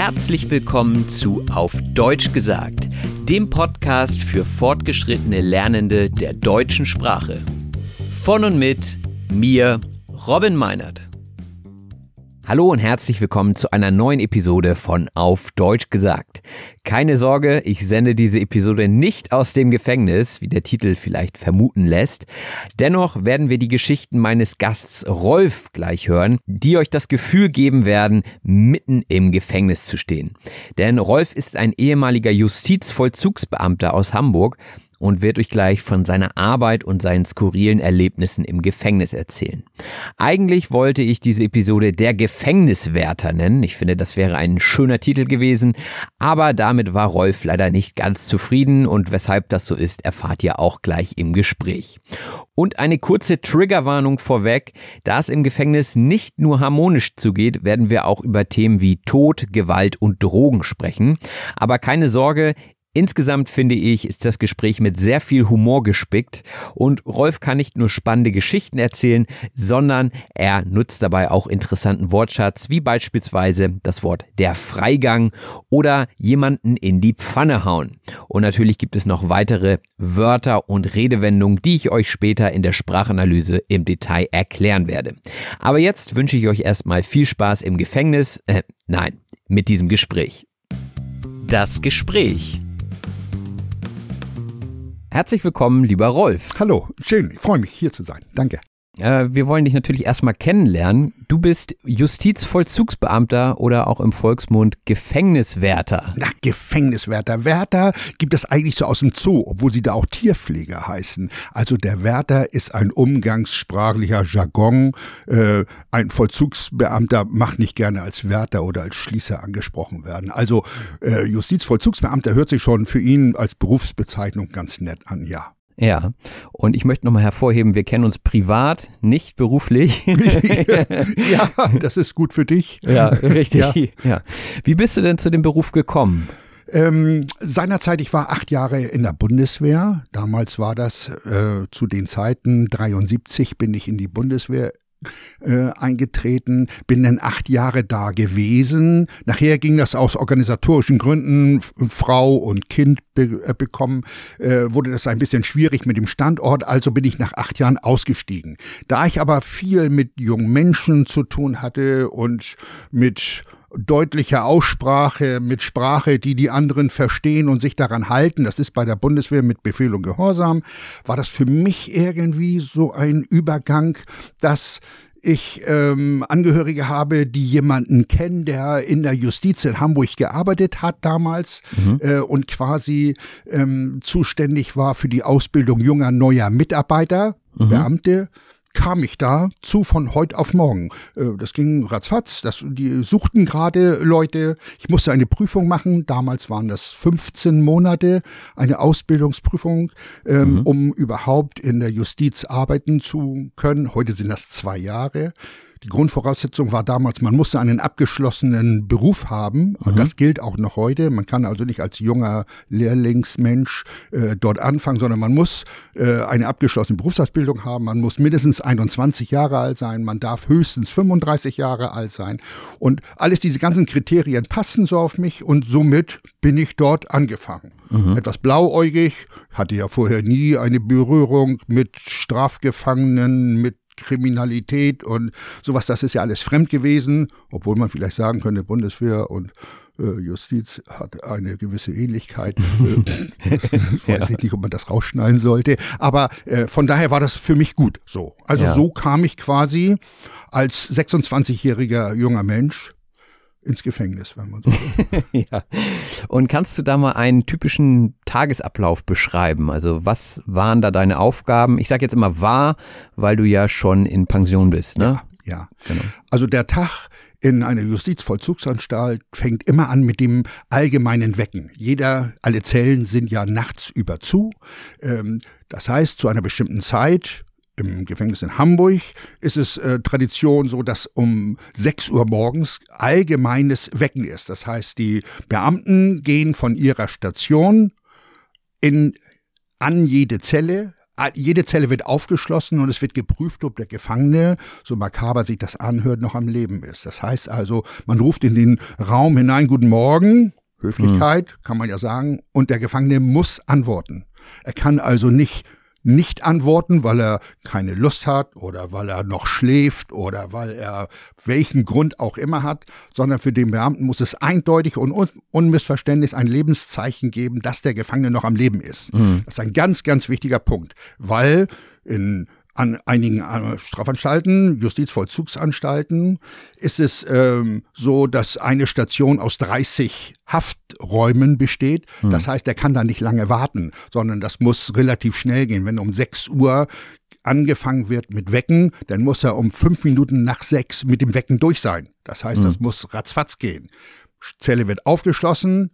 Herzlich willkommen zu Auf Deutsch gesagt, dem Podcast für fortgeschrittene Lernende der deutschen Sprache. Von und mit mir, Robin Meinert. Hallo und herzlich willkommen zu einer neuen Episode von Auf Deutsch gesagt. Keine Sorge, ich sende diese Episode nicht aus dem Gefängnis, wie der Titel vielleicht vermuten lässt. Dennoch werden wir die Geschichten meines Gasts Rolf gleich hören, die euch das Gefühl geben werden, mitten im Gefängnis zu stehen. Denn Rolf ist ein ehemaliger Justizvollzugsbeamter aus Hamburg, und wird euch gleich von seiner Arbeit und seinen skurrilen Erlebnissen im Gefängnis erzählen. Eigentlich wollte ich diese Episode der Gefängniswärter nennen. Ich finde, das wäre ein schöner Titel gewesen, aber damit war Rolf leider nicht ganz zufrieden und weshalb das so ist, erfahrt ihr auch gleich im Gespräch. Und eine kurze Triggerwarnung vorweg, da es im Gefängnis nicht nur harmonisch zugeht, werden wir auch über Themen wie Tod, Gewalt und Drogen sprechen. Aber keine Sorge, Insgesamt finde ich, ist das Gespräch mit sehr viel Humor gespickt und Rolf kann nicht nur spannende Geschichten erzählen, sondern er nutzt dabei auch interessanten Wortschatz, wie beispielsweise das Wort der Freigang oder jemanden in die Pfanne hauen. Und natürlich gibt es noch weitere Wörter und Redewendungen, die ich euch später in der Sprachanalyse im Detail erklären werde. Aber jetzt wünsche ich euch erstmal viel Spaß im Gefängnis, äh, nein, mit diesem Gespräch. Das Gespräch. Herzlich willkommen, lieber Rolf. Hallo, schön, ich freue mich hier zu sein. Danke. Äh, wir wollen dich natürlich erstmal kennenlernen. Du bist Justizvollzugsbeamter oder auch im Volksmund Gefängniswärter. Na, Gefängniswärter. Wärter gibt es eigentlich so aus dem Zoo, obwohl sie da auch Tierpfleger heißen. Also der Wärter ist ein umgangssprachlicher Jargon. Äh, ein Vollzugsbeamter macht nicht gerne als Wärter oder als Schließer angesprochen werden. Also äh, Justizvollzugsbeamter hört sich schon für ihn als Berufsbezeichnung ganz nett an, ja. Ja, und ich möchte nochmal hervorheben, wir kennen uns privat, nicht beruflich. ja, das ist gut für dich. Ja, richtig. Ja. ja. Wie bist du denn zu dem Beruf gekommen? Ähm, seinerzeit, ich war acht Jahre in der Bundeswehr. Damals war das äh, zu den Zeiten 73 bin ich in die Bundeswehr äh, eingetreten, bin dann acht Jahre da gewesen. Nachher ging das aus organisatorischen Gründen, Frau und Kind be äh, bekommen, äh, wurde das ein bisschen schwierig mit dem Standort, also bin ich nach acht Jahren ausgestiegen. Da ich aber viel mit jungen Menschen zu tun hatte und mit deutlicher Aussprache, mit Sprache, die die anderen verstehen und sich daran halten. Das ist bei der Bundeswehr mit Befehl und Gehorsam. War das für mich irgendwie so ein Übergang, dass ich ähm, Angehörige habe, die jemanden kennen, der in der Justiz in Hamburg gearbeitet hat damals mhm. äh, und quasi ähm, zuständig war für die Ausbildung junger neuer Mitarbeiter, mhm. Beamte kam ich da zu von heute auf morgen. Äh, das ging ratzfatz. Das, die suchten gerade Leute. Ich musste eine Prüfung machen. Damals waren das 15 Monate, eine Ausbildungsprüfung, ähm, mhm. um überhaupt in der Justiz arbeiten zu können. Heute sind das zwei Jahre. Die Grundvoraussetzung war damals, man musste einen abgeschlossenen Beruf haben. Mhm. Das gilt auch noch heute. Man kann also nicht als junger Lehrlingsmensch äh, dort anfangen, sondern man muss äh, eine abgeschlossene Berufsausbildung haben. Man muss mindestens 21 Jahre alt sein. Man darf höchstens 35 Jahre alt sein. Und alles diese ganzen Kriterien passen so auf mich und somit bin ich dort angefangen. Mhm. Etwas blauäugig, hatte ja vorher nie eine Berührung mit Strafgefangenen, mit Kriminalität und sowas, das ist ja alles fremd gewesen, obwohl man vielleicht sagen könnte, Bundeswehr und äh, Justiz hat eine gewisse Ähnlichkeit. Äh, weiß ich nicht, ob man das rausschneiden sollte. Aber äh, von daher war das für mich gut so. Also ja. so kam ich quasi als 26-jähriger junger Mensch ins Gefängnis, wenn man so will. ja. Und kannst du da mal einen typischen Tagesablauf beschreiben? Also was waren da deine Aufgaben? Ich sage jetzt immer war, weil du ja schon in Pension bist, ne? Ja, ja. Genau. Also der Tag in einer Justizvollzugsanstalt fängt immer an mit dem allgemeinen Wecken. Jeder, alle Zellen sind ja nachts über zu. Ähm, das heißt, zu einer bestimmten Zeit, im Gefängnis in Hamburg ist es äh, Tradition so, dass um 6 Uhr morgens allgemeines Wecken ist. Das heißt, die Beamten gehen von ihrer Station in, an jede Zelle, jede Zelle wird aufgeschlossen und es wird geprüft, ob der Gefangene, so makaber sich das anhört, noch am Leben ist. Das heißt also, man ruft in den Raum hinein, guten Morgen, Höflichkeit, mhm. kann man ja sagen, und der Gefangene muss antworten. Er kann also nicht nicht antworten, weil er keine Lust hat oder weil er noch schläft oder weil er welchen Grund auch immer hat, sondern für den Beamten muss es eindeutig und un unmissverständlich ein Lebenszeichen geben, dass der Gefangene noch am Leben ist. Mhm. Das ist ein ganz, ganz wichtiger Punkt, weil in an einigen äh, Strafanstalten, Justizvollzugsanstalten, ist es ähm, so, dass eine Station aus 30 Hafträumen besteht. Hm. Das heißt, er kann da nicht lange warten, sondern das muss relativ schnell gehen. Wenn um 6 Uhr angefangen wird mit Wecken, dann muss er um fünf Minuten nach sechs mit dem Wecken durch sein. Das heißt, hm. das muss ratzfatz gehen. Zelle wird aufgeschlossen,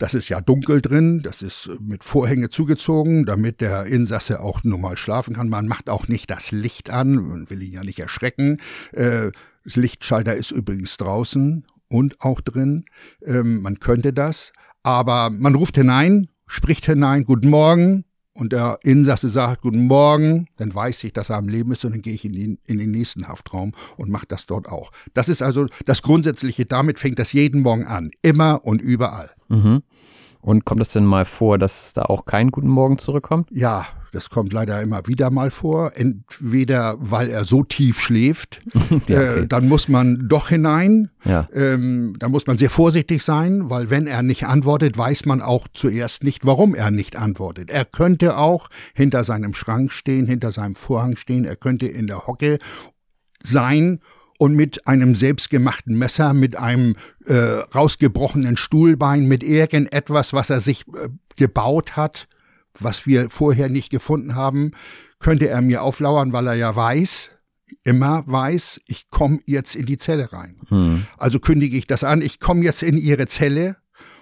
das ist ja dunkel drin, das ist mit Vorhänge zugezogen, damit der Insasse auch normal schlafen kann. Man macht auch nicht das Licht an, man will ihn ja nicht erschrecken. Äh, Lichtschalter ist übrigens draußen und auch drin. Ähm, man könnte das, aber man ruft hinein, spricht hinein, guten Morgen, und der Insasse sagt, guten Morgen, dann weiß ich, dass er am Leben ist und dann gehe ich in den, in den nächsten Haftraum und mache das dort auch. Das ist also das Grundsätzliche, damit fängt das jeden Morgen an, immer und überall. Mhm. Und kommt es denn mal vor, dass da auch kein Guten Morgen zurückkommt? Ja, das kommt leider immer wieder mal vor. Entweder weil er so tief schläft, ja, okay. äh, dann muss man doch hinein. Ja. Ähm, da muss man sehr vorsichtig sein, weil wenn er nicht antwortet, weiß man auch zuerst nicht, warum er nicht antwortet. Er könnte auch hinter seinem Schrank stehen, hinter seinem Vorhang stehen, er könnte in der Hocke sein und mit einem selbstgemachten Messer, mit einem äh, rausgebrochenen Stuhlbein, mit irgendetwas, was er sich äh, gebaut hat, was wir vorher nicht gefunden haben, könnte er mir auflauern, weil er ja weiß, immer weiß, ich komme jetzt in die Zelle rein. Hm. Also kündige ich das an, ich komme jetzt in ihre Zelle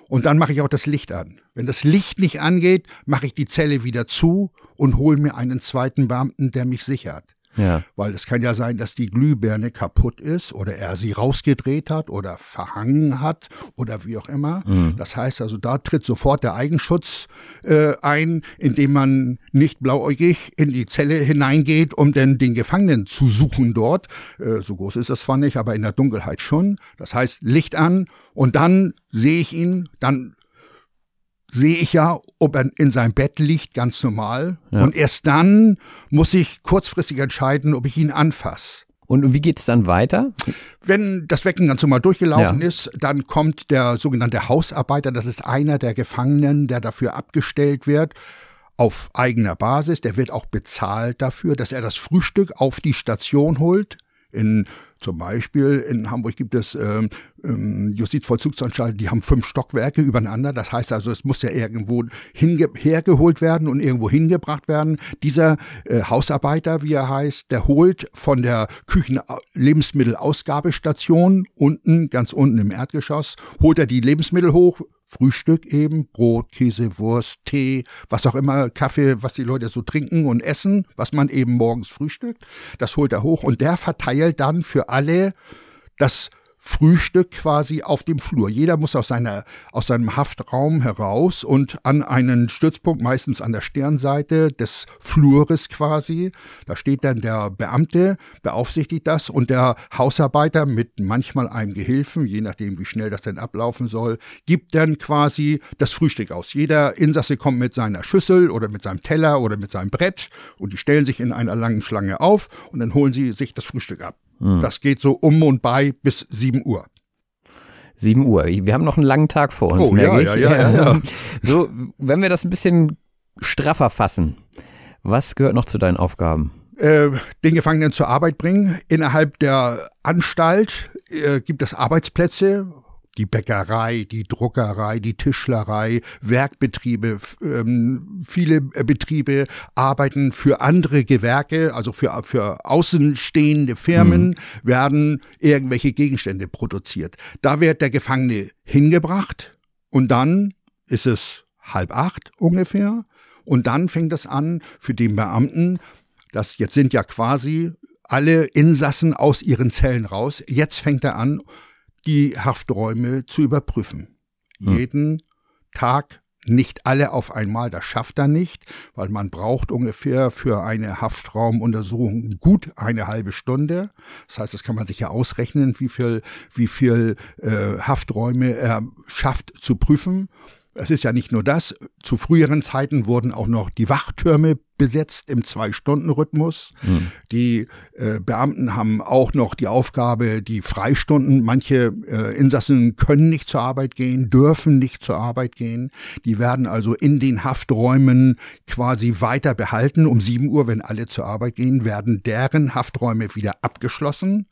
und dann mache ich auch das Licht an. Wenn das Licht nicht angeht, mache ich die Zelle wieder zu und hole mir einen zweiten Beamten, der mich sichert. Ja. Weil es kann ja sein, dass die Glühbirne kaputt ist oder er sie rausgedreht hat oder verhangen hat oder wie auch immer. Mhm. Das heißt also, da tritt sofort der Eigenschutz äh, ein, indem man nicht blauäugig in die Zelle hineingeht, um denn den Gefangenen zu suchen dort. Äh, so groß ist das zwar nicht, aber in der Dunkelheit schon. Das heißt, Licht an und dann sehe ich ihn, dann sehe ich ja, ob er in seinem Bett liegt, ganz normal. Ja. Und erst dann muss ich kurzfristig entscheiden, ob ich ihn anfasse. Und wie geht's dann weiter? Wenn das Wecken ganz normal durchgelaufen ja. ist, dann kommt der sogenannte Hausarbeiter, das ist einer der Gefangenen, der dafür abgestellt wird, auf eigener Basis. Der wird auch bezahlt dafür, dass er das Frühstück auf die Station holt. In zum Beispiel in Hamburg gibt es ähm, ähm, Justizvollzugsanstalten, die haben fünf Stockwerke übereinander. Das heißt also, es muss ja irgendwo hergeholt werden und irgendwo hingebracht werden. Dieser äh, Hausarbeiter, wie er heißt, der holt von der Küchen-Lebensmittelausgabestation unten, ganz unten im Erdgeschoss, holt er die Lebensmittel hoch, Frühstück eben, Brot, Käse, Wurst, Tee, was auch immer, Kaffee, was die Leute so trinken und essen, was man eben morgens frühstückt. Das holt er hoch und der verteilt dann für alle das Frühstück quasi auf dem Flur. Jeder muss aus, seiner, aus seinem Haftraum heraus und an einen Stützpunkt, meistens an der Sternseite des Flures quasi. Da steht dann der Beamte, beaufsichtigt das und der Hausarbeiter mit manchmal einem Gehilfen, je nachdem wie schnell das denn ablaufen soll, gibt dann quasi das Frühstück aus. Jeder Insasse kommt mit seiner Schüssel oder mit seinem Teller oder mit seinem Brett und die stellen sich in einer langen Schlange auf und dann holen sie sich das Frühstück ab. Hm. Das geht so um und bei bis 7 Uhr. 7 Uhr. Wir haben noch einen langen Tag vor uns. Oh, ja, ja, ja, ja, ja. So, wenn wir das ein bisschen straffer fassen, was gehört noch zu deinen Aufgaben? Äh, den Gefangenen zur Arbeit bringen. Innerhalb der Anstalt äh, gibt es Arbeitsplätze, die Bäckerei, die Druckerei, die Tischlerei, Werkbetriebe, ähm, viele äh, Betriebe arbeiten für andere Gewerke, also für, für außenstehende Firmen, mhm. werden irgendwelche Gegenstände produziert. Da wird der Gefangene hingebracht und dann ist es halb acht ungefähr und dann fängt es an für den Beamten, das jetzt sind ja quasi alle Insassen aus ihren Zellen raus. Jetzt fängt er an, die Hafträume zu überprüfen. Hm. Jeden Tag nicht alle auf einmal, das schafft er nicht, weil man braucht ungefähr für eine Haftraumuntersuchung gut eine halbe Stunde. Das heißt, das kann man sich ja ausrechnen, wie viel, wie viel äh, Hafträume er schafft zu prüfen. Es ist ja nicht nur das. Zu früheren Zeiten wurden auch noch die Wachtürme besetzt im Zwei-Stunden-Rhythmus. Mhm. Die äh, Beamten haben auch noch die Aufgabe, die Freistunden, manche äh, Insassen können nicht zur Arbeit gehen, dürfen nicht zur Arbeit gehen. Die werden also in den Hafträumen quasi weiter behalten. Um 7 Uhr, wenn alle zur Arbeit gehen, werden deren Hafträume wieder abgeschlossen.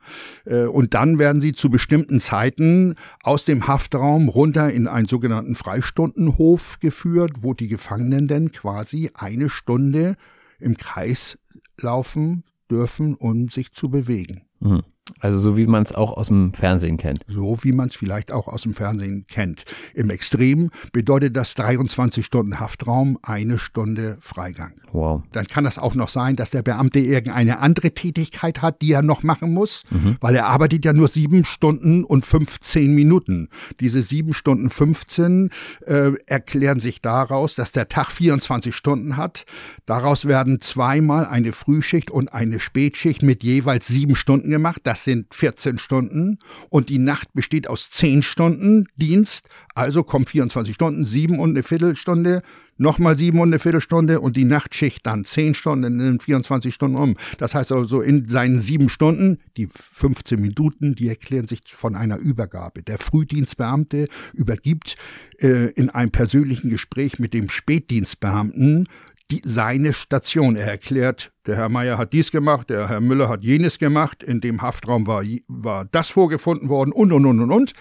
Äh, und dann werden sie zu bestimmten Zeiten aus dem Haftraum runter in einen sogenannten Freistundenhof geführt, wo die Gefangenen denn quasi eine Stunde im Kreis laufen dürfen, um sich zu bewegen. Mhm. Also so wie man es auch aus dem Fernsehen kennt. So wie man es vielleicht auch aus dem Fernsehen kennt. Im Extrem bedeutet das 23 Stunden Haftraum, eine Stunde Freigang. Wow. Dann kann das auch noch sein, dass der Beamte irgendeine andere Tätigkeit hat, die er noch machen muss, mhm. weil er arbeitet ja nur sieben Stunden und 15 Minuten. Diese sieben Stunden 15 äh, erklären sich daraus, dass der Tag 24 Stunden hat. Daraus werden zweimal eine Frühschicht und eine Spätschicht mit jeweils sieben Stunden gemacht. Das das sind 14 Stunden und die Nacht besteht aus 10 Stunden Dienst, also kommen 24 Stunden, sieben und eine Viertelstunde, nochmal sieben und eine Viertelstunde und die Nachtschicht dann 10 Stunden, dann 24 Stunden um. Das heißt also in seinen sieben Stunden, die 15 Minuten, die erklären sich von einer Übergabe. Der Frühdienstbeamte übergibt äh, in einem persönlichen Gespräch mit dem Spätdienstbeamten die, seine Station. Er erklärt, der Herr Meier hat dies gemacht, der Herr Müller hat jenes gemacht, in dem Haftraum war, war das vorgefunden worden und, und, und, und, und.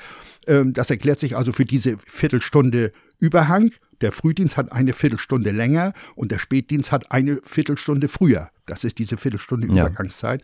Ähm, das erklärt sich also für diese Viertelstunde Überhang. Der Frühdienst hat eine Viertelstunde länger und der Spätdienst hat eine Viertelstunde früher. Das ist diese Viertelstunde ja. Übergangszeit.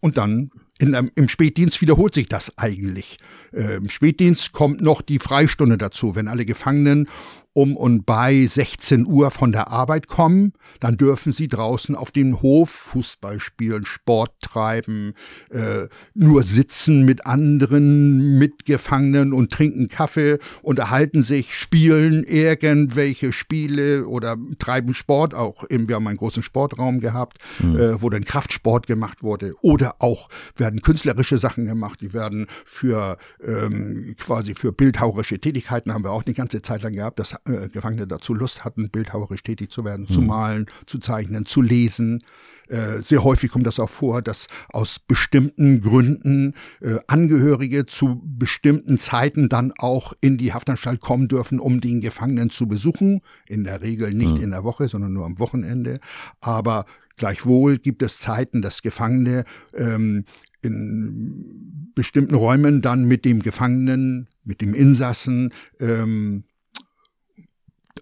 Und dann in, im Spätdienst wiederholt sich das eigentlich. Äh, Im Spätdienst kommt noch die Freistunde dazu. Wenn alle Gefangenen um und bei 16 Uhr von der Arbeit kommen, dann dürfen sie draußen auf dem Hof Fußball spielen, Sport treiben, äh, nur sitzen mit anderen Mitgefangenen und trinken Kaffee, unterhalten sich, spielen irgendwelche Spiele oder treiben Sport. Auch eben, wir haben einen großen Sportraum gehabt, mhm. äh, wo dann Kraftsport gemacht wurde. Oder auch werden künstlerische Sachen gemacht, die werden für ähm, quasi für bildhauerische Tätigkeiten haben wir auch eine ganze Zeit lang gehabt. Das äh, Gefangene dazu Lust hatten, bildhauerisch tätig zu werden, mhm. zu malen, zu zeichnen, zu lesen. Äh, sehr häufig kommt das auch vor, dass aus bestimmten Gründen äh, Angehörige zu bestimmten Zeiten dann auch in die Haftanstalt kommen dürfen, um den Gefangenen zu besuchen. In der Regel nicht mhm. in der Woche, sondern nur am Wochenende. Aber Gleichwohl gibt es Zeiten, dass Gefangene ähm, in bestimmten Räumen dann mit dem Gefangenen, mit dem Insassen ähm,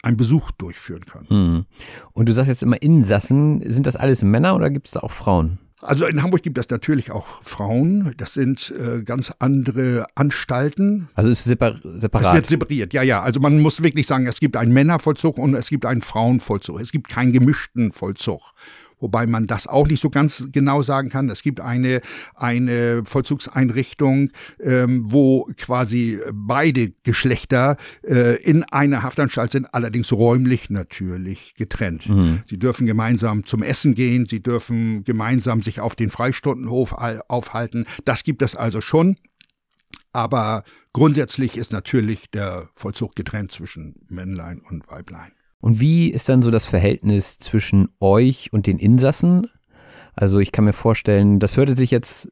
einen Besuch durchführen kann. Hm. Und du sagst jetzt immer Insassen, sind das alles Männer oder gibt es da auch Frauen? Also in Hamburg gibt es natürlich auch Frauen. Das sind äh, ganz andere Anstalten. Also ist es separ separat? Es wird separiert, ja, ja. Also man muss wirklich sagen, es gibt einen Männervollzug und es gibt einen Frauenvollzug. Es gibt keinen gemischten Vollzug wobei man das auch nicht so ganz genau sagen kann. Es gibt eine, eine Vollzugseinrichtung, ähm, wo quasi beide Geschlechter äh, in einer Haftanstalt sind, allerdings räumlich natürlich getrennt. Mhm. Sie dürfen gemeinsam zum Essen gehen, sie dürfen gemeinsam sich auf den Freistundenhof aufhalten. Das gibt es also schon. Aber grundsätzlich ist natürlich der Vollzug getrennt zwischen Männlein und Weiblein. Und wie ist dann so das Verhältnis zwischen euch und den Insassen? Also ich kann mir vorstellen, das hörte sich jetzt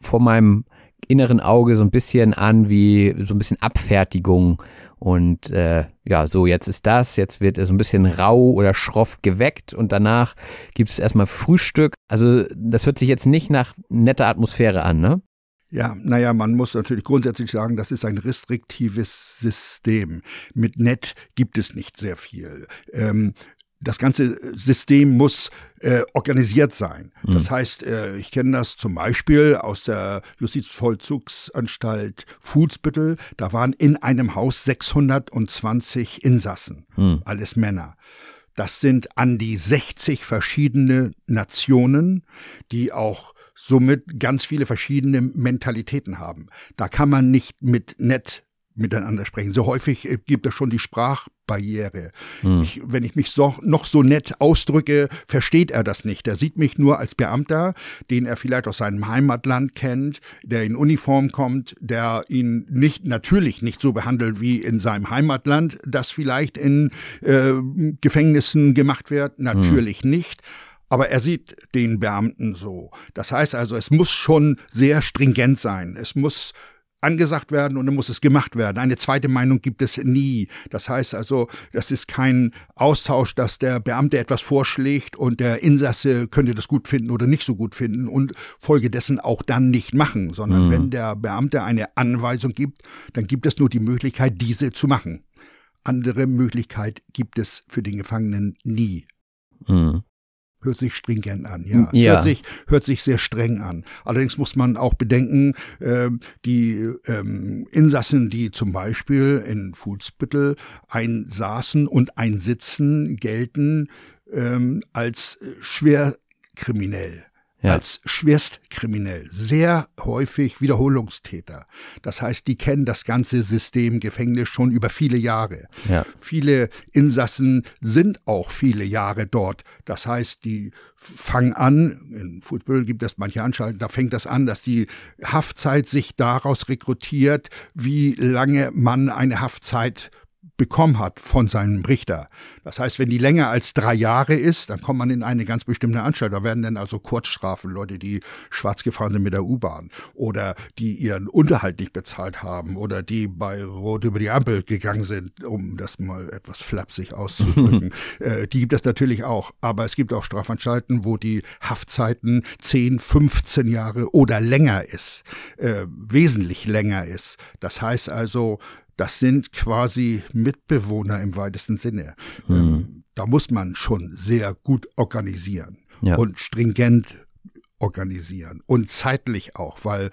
vor meinem inneren Auge so ein bisschen an wie so ein bisschen Abfertigung und äh, ja, so jetzt ist das, jetzt wird er so ein bisschen rau oder schroff geweckt und danach gibt es erstmal Frühstück. Also das hört sich jetzt nicht nach netter Atmosphäre an, ne? Ja, naja, man muss natürlich grundsätzlich sagen, das ist ein restriktives System. Mit Net gibt es nicht sehr viel. Ähm, das ganze System muss äh, organisiert sein. Mhm. Das heißt, äh, ich kenne das zum Beispiel aus der Justizvollzugsanstalt Fuhlsbüttel. Da waren in einem Haus 620 Insassen, mhm. alles Männer. Das sind an die 60 verschiedene Nationen, die auch somit ganz viele verschiedene Mentalitäten haben. Da kann man nicht mit nett miteinander sprechen. So häufig äh, gibt es schon die Sprachbarriere. Hm. Ich, wenn ich mich so, noch so nett ausdrücke, versteht er das nicht. Er sieht mich nur als Beamter, den er vielleicht aus seinem Heimatland kennt, der in Uniform kommt, der ihn nicht natürlich nicht so behandelt wie in seinem Heimatland, das vielleicht in äh, Gefängnissen gemacht wird. Natürlich hm. nicht aber er sieht den Beamten so. Das heißt also, es muss schon sehr stringent sein. Es muss angesagt werden und dann muss es gemacht werden. Eine zweite Meinung gibt es nie. Das heißt also, das ist kein Austausch, dass der Beamte etwas vorschlägt und der Insasse könnte das gut finden oder nicht so gut finden und folgedessen auch dann nicht machen, sondern mhm. wenn der Beamte eine Anweisung gibt, dann gibt es nur die Möglichkeit, diese zu machen. Andere Möglichkeit gibt es für den Gefangenen nie. Mhm hört sich stringent an, ja. Ja. hört sich, hört sich sehr streng an. Allerdings muss man auch bedenken, äh, die ähm, Insassen, die zum Beispiel in Fuhlsbüttel einsaßen und einsitzen, gelten ähm, als schwer kriminell ja. als schwerstkriminell, sehr häufig Wiederholungstäter. Das heißt, die kennen das ganze System Gefängnis schon über viele Jahre. Ja. Viele Insassen sind auch viele Jahre dort. Das heißt, die fangen an, in Fußball gibt es manche Anstalten, da fängt das an, dass die Haftzeit sich daraus rekrutiert, wie lange man eine Haftzeit bekommen hat von seinem Richter. Das heißt, wenn die länger als drei Jahre ist, dann kommt man in eine ganz bestimmte Anstalt. Da werden dann also Kurzstrafen, Leute, die schwarz gefahren sind mit der U-Bahn oder die ihren Unterhalt nicht bezahlt haben oder die bei Rot über die Ampel gegangen sind, um das mal etwas flapsig auszudrücken. äh, die gibt es natürlich auch. Aber es gibt auch Strafanstalten, wo die Haftzeiten 10, 15 Jahre oder länger ist, äh, wesentlich länger ist. Das heißt also, das sind quasi Mitbewohner im weitesten Sinne. Mhm. Da muss man schon sehr gut organisieren ja. und stringent organisieren und zeitlich auch, weil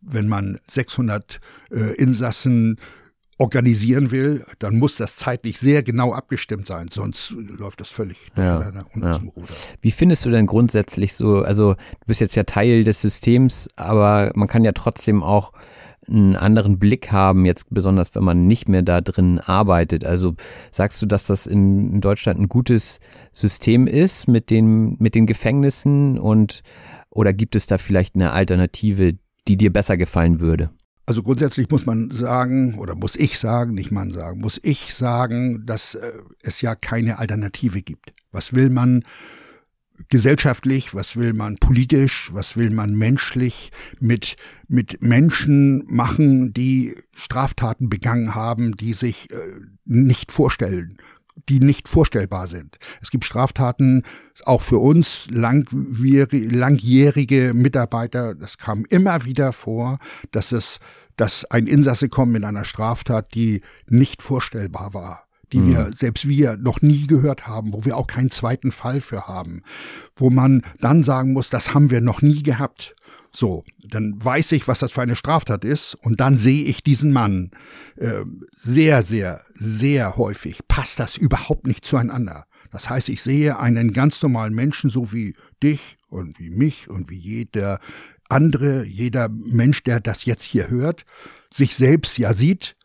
wenn man 600 äh, Insassen organisieren will, dann muss das zeitlich sehr genau abgestimmt sein, sonst läuft das völlig ja, ja. Wie findest du denn grundsätzlich so, also du bist jetzt ja Teil des Systems, aber man kann ja trotzdem auch einen anderen Blick haben, jetzt besonders wenn man nicht mehr da drin arbeitet. Also sagst du, dass das in Deutschland ein gutes System ist mit den, mit den Gefängnissen und oder gibt es da vielleicht eine Alternative, die dir besser gefallen würde? Also grundsätzlich muss man sagen, oder muss ich sagen, nicht man sagen, muss ich sagen, dass äh, es ja keine Alternative gibt. Was will man gesellschaftlich, was will man politisch, was will man menschlich mit, mit Menschen machen, die Straftaten begangen haben, die sich äh, nicht vorstellen die nicht vorstellbar sind. Es gibt Straftaten, auch für uns langjährige Mitarbeiter, das kam immer wieder vor, dass es, dass ein Insasse kommt mit einer Straftat, die nicht vorstellbar war die mhm. wir, selbst wir, noch nie gehört haben, wo wir auch keinen zweiten Fall für haben, wo man dann sagen muss, das haben wir noch nie gehabt. So, dann weiß ich, was das für eine Straftat ist und dann sehe ich diesen Mann äh, sehr, sehr, sehr häufig. Passt das überhaupt nicht zueinander? Das heißt, ich sehe einen ganz normalen Menschen, so wie dich und wie mich und wie jeder andere, jeder Mensch, der das jetzt hier hört, sich selbst ja sieht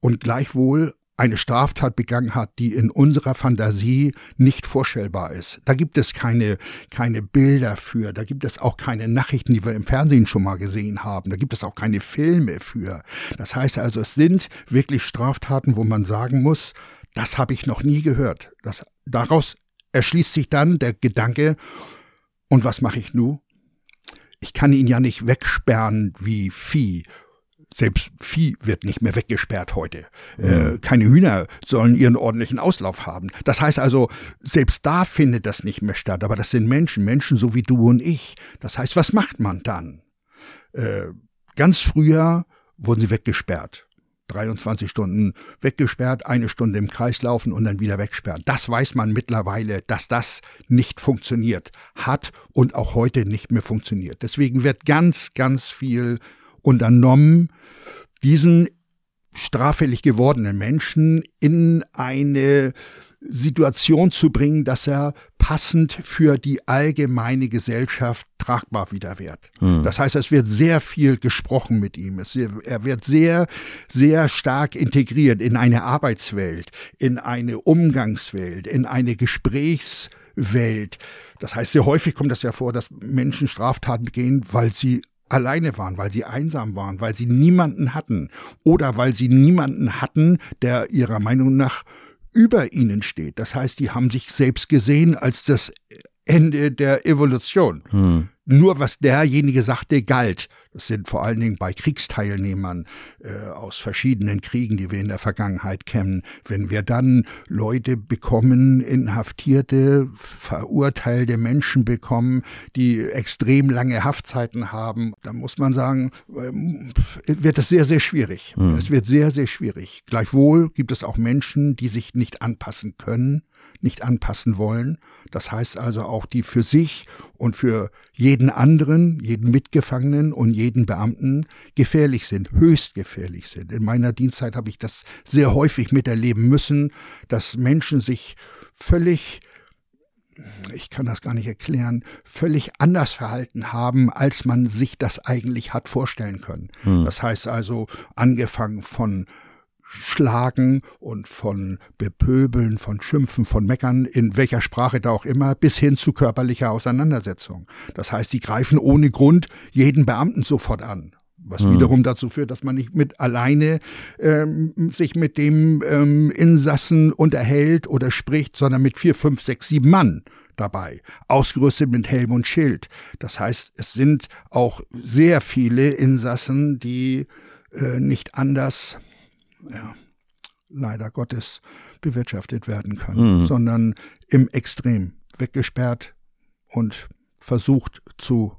und gleichwohl eine Straftat begangen hat, die in unserer Fantasie nicht vorstellbar ist. Da gibt es keine, keine Bilder für, da gibt es auch keine Nachrichten, die wir im Fernsehen schon mal gesehen haben, da gibt es auch keine Filme für. Das heißt also, es sind wirklich Straftaten, wo man sagen muss, das habe ich noch nie gehört. Das, daraus erschließt sich dann der Gedanke, und was mache ich nun? Ich kann ihn ja nicht wegsperren wie Vieh selbst Vieh wird nicht mehr weggesperrt heute. Mhm. Äh, keine Hühner sollen ihren ordentlichen Auslauf haben. Das heißt also, selbst da findet das nicht mehr statt. Aber das sind Menschen, Menschen so wie du und ich. Das heißt, was macht man dann? Äh, ganz früher wurden sie weggesperrt. 23 Stunden weggesperrt, eine Stunde im Kreis laufen und dann wieder wegsperren. Das weiß man mittlerweile, dass das nicht funktioniert hat und auch heute nicht mehr funktioniert. Deswegen wird ganz, ganz viel unternommen, diesen straffällig gewordenen Menschen in eine Situation zu bringen, dass er passend für die allgemeine Gesellschaft tragbar wieder wird. Hm. Das heißt, es wird sehr viel gesprochen mit ihm. Es, er wird sehr, sehr stark integriert in eine Arbeitswelt, in eine Umgangswelt, in eine Gesprächswelt. Das heißt, sehr häufig kommt das ja vor, dass Menschen Straftaten begehen, weil sie alleine waren, weil sie einsam waren, weil sie niemanden hatten oder weil sie niemanden hatten, der ihrer Meinung nach über ihnen steht. Das heißt, die haben sich selbst gesehen als das Ende der Evolution. Hm. Nur was derjenige sagte, galt. Das sind vor allen Dingen bei Kriegsteilnehmern äh, aus verschiedenen Kriegen, die wir in der Vergangenheit kennen. Wenn wir dann Leute bekommen, inhaftierte, verurteilte Menschen bekommen, die extrem lange Haftzeiten haben, dann muss man sagen, äh, wird es sehr, sehr schwierig. Mhm. Es wird sehr, sehr schwierig. Gleichwohl gibt es auch Menschen, die sich nicht anpassen können nicht anpassen wollen. Das heißt also auch, die für sich und für jeden anderen, jeden Mitgefangenen und jeden Beamten gefährlich sind, höchst gefährlich sind. In meiner Dienstzeit habe ich das sehr häufig miterleben müssen, dass Menschen sich völlig ich kann das gar nicht erklären, völlig anders verhalten haben, als man sich das eigentlich hat vorstellen können. Hm. Das heißt also, angefangen von Schlagen und von Bepöbeln, von Schimpfen, von Meckern, in welcher Sprache da auch immer, bis hin zu körperlicher Auseinandersetzung. Das heißt, die greifen ohne Grund jeden Beamten sofort an. Was mhm. wiederum dazu führt, dass man nicht mit alleine ähm, sich mit dem ähm, Insassen unterhält oder spricht, sondern mit vier, fünf, sechs, sieben Mann dabei, ausgerüstet mit Helm und Schild. Das heißt, es sind auch sehr viele Insassen, die äh, nicht anders ja, leider Gottes bewirtschaftet werden können, mhm. sondern im Extrem weggesperrt und versucht zu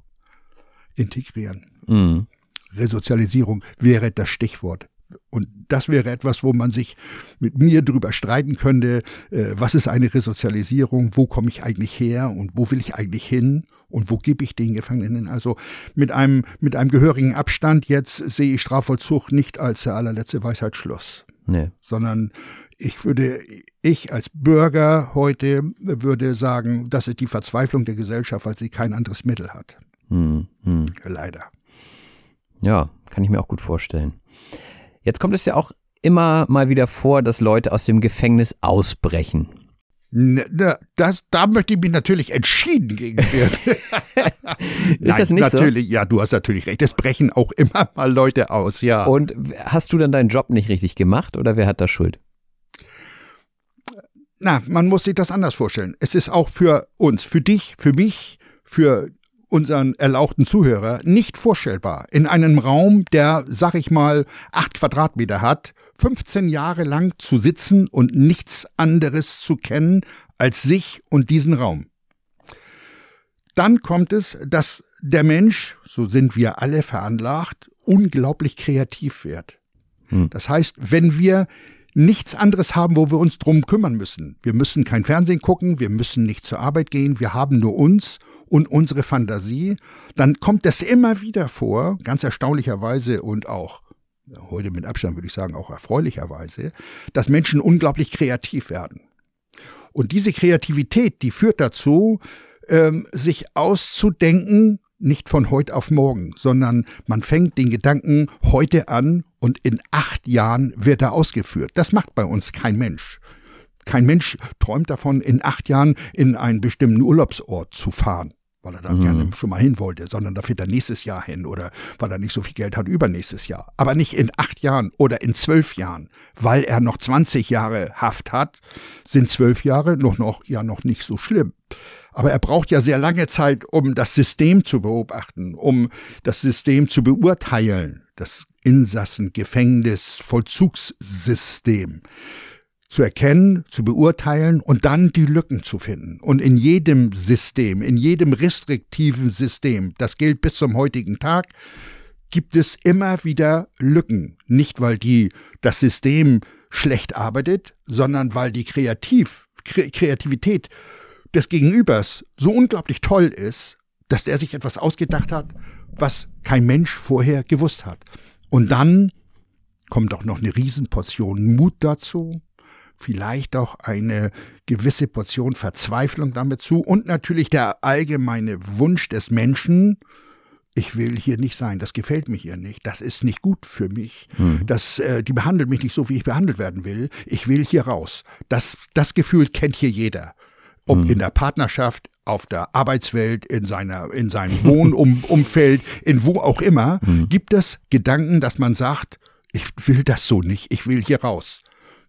integrieren. Mhm. Resozialisierung wäre das Stichwort. Und das wäre etwas, wo man sich mit mir drüber streiten könnte, äh, was ist eine Resozialisierung, wo komme ich eigentlich her und wo will ich eigentlich hin und wo gebe ich den Gefangenen. Also mit einem, mit einem gehörigen Abstand jetzt sehe ich Strafvollzug nicht als der allerletzte Weisheitsschluss. Nee. Sondern ich würde, ich als Bürger heute würde sagen, das ist die Verzweiflung der Gesellschaft, weil sie kein anderes Mittel hat. Hm, hm. Leider. Ja, kann ich mir auch gut vorstellen. Jetzt kommt es ja auch immer mal wieder vor, dass Leute aus dem Gefängnis ausbrechen. Na, das, da möchte ich mich natürlich entschieden gegen werden. ist Nein, das nicht natürlich, so? Ja, du hast natürlich recht. Es brechen auch immer mal Leute aus, ja. Und hast du dann deinen Job nicht richtig gemacht oder wer hat da Schuld? Na, man muss sich das anders vorstellen. Es ist auch für uns, für dich, für mich, für unseren erlauchten Zuhörer nicht vorstellbar, in einem Raum, der, sag ich mal, acht Quadratmeter hat, 15 Jahre lang zu sitzen und nichts anderes zu kennen als sich und diesen Raum. Dann kommt es, dass der Mensch, so sind wir alle veranlagt, unglaublich kreativ wird. Hm. Das heißt, wenn wir nichts anderes haben, wo wir uns drum kümmern müssen. Wir müssen kein Fernsehen gucken, wir müssen nicht zur Arbeit gehen, wir haben nur uns und unsere Fantasie, dann kommt das immer wieder vor, ganz erstaunlicherweise und auch heute mit Abstand würde ich sagen auch erfreulicherweise, dass Menschen unglaublich kreativ werden. Und diese Kreativität, die führt dazu, ähm, sich auszudenken, nicht von heute auf morgen, sondern man fängt den Gedanken heute an und in acht Jahren wird er ausgeführt. Das macht bei uns kein Mensch. Kein Mensch träumt davon, in acht Jahren in einen bestimmten Urlaubsort zu fahren, weil er da mhm. gerne schon mal hin wollte, sondern da fährt er nächstes Jahr hin oder weil er nicht so viel Geld hat übernächstes Jahr. Aber nicht in acht Jahren oder in zwölf Jahren, weil er noch 20 Jahre Haft hat, sind zwölf Jahre noch, noch, ja noch nicht so schlimm. Aber er braucht ja sehr lange Zeit, um das System zu beobachten, um das System zu beurteilen, das Insassen, Gefängnis, Vollzugssystem zu erkennen, zu beurteilen und dann die Lücken zu finden. Und in jedem System, in jedem restriktiven System, das gilt bis zum heutigen Tag, gibt es immer wieder Lücken. Nicht, weil die, das System schlecht arbeitet, sondern weil die Kreativ, Kreativität des Gegenübers so unglaublich toll ist, dass der sich etwas ausgedacht hat, was kein Mensch vorher gewusst hat. Und dann kommt auch noch eine Riesenportion Mut dazu, vielleicht auch eine gewisse Portion Verzweiflung damit zu und natürlich der allgemeine Wunsch des Menschen, ich will hier nicht sein, das gefällt mir hier nicht, das ist nicht gut für mich, mhm. das, äh, die behandelt mich nicht so, wie ich behandelt werden will, ich will hier raus. Das, das Gefühl kennt hier jeder ob mhm. in der Partnerschaft, auf der Arbeitswelt, in seiner, in seinem Wohnumfeld, in wo auch immer, mhm. gibt es Gedanken, dass man sagt, ich will das so nicht, ich will hier raus.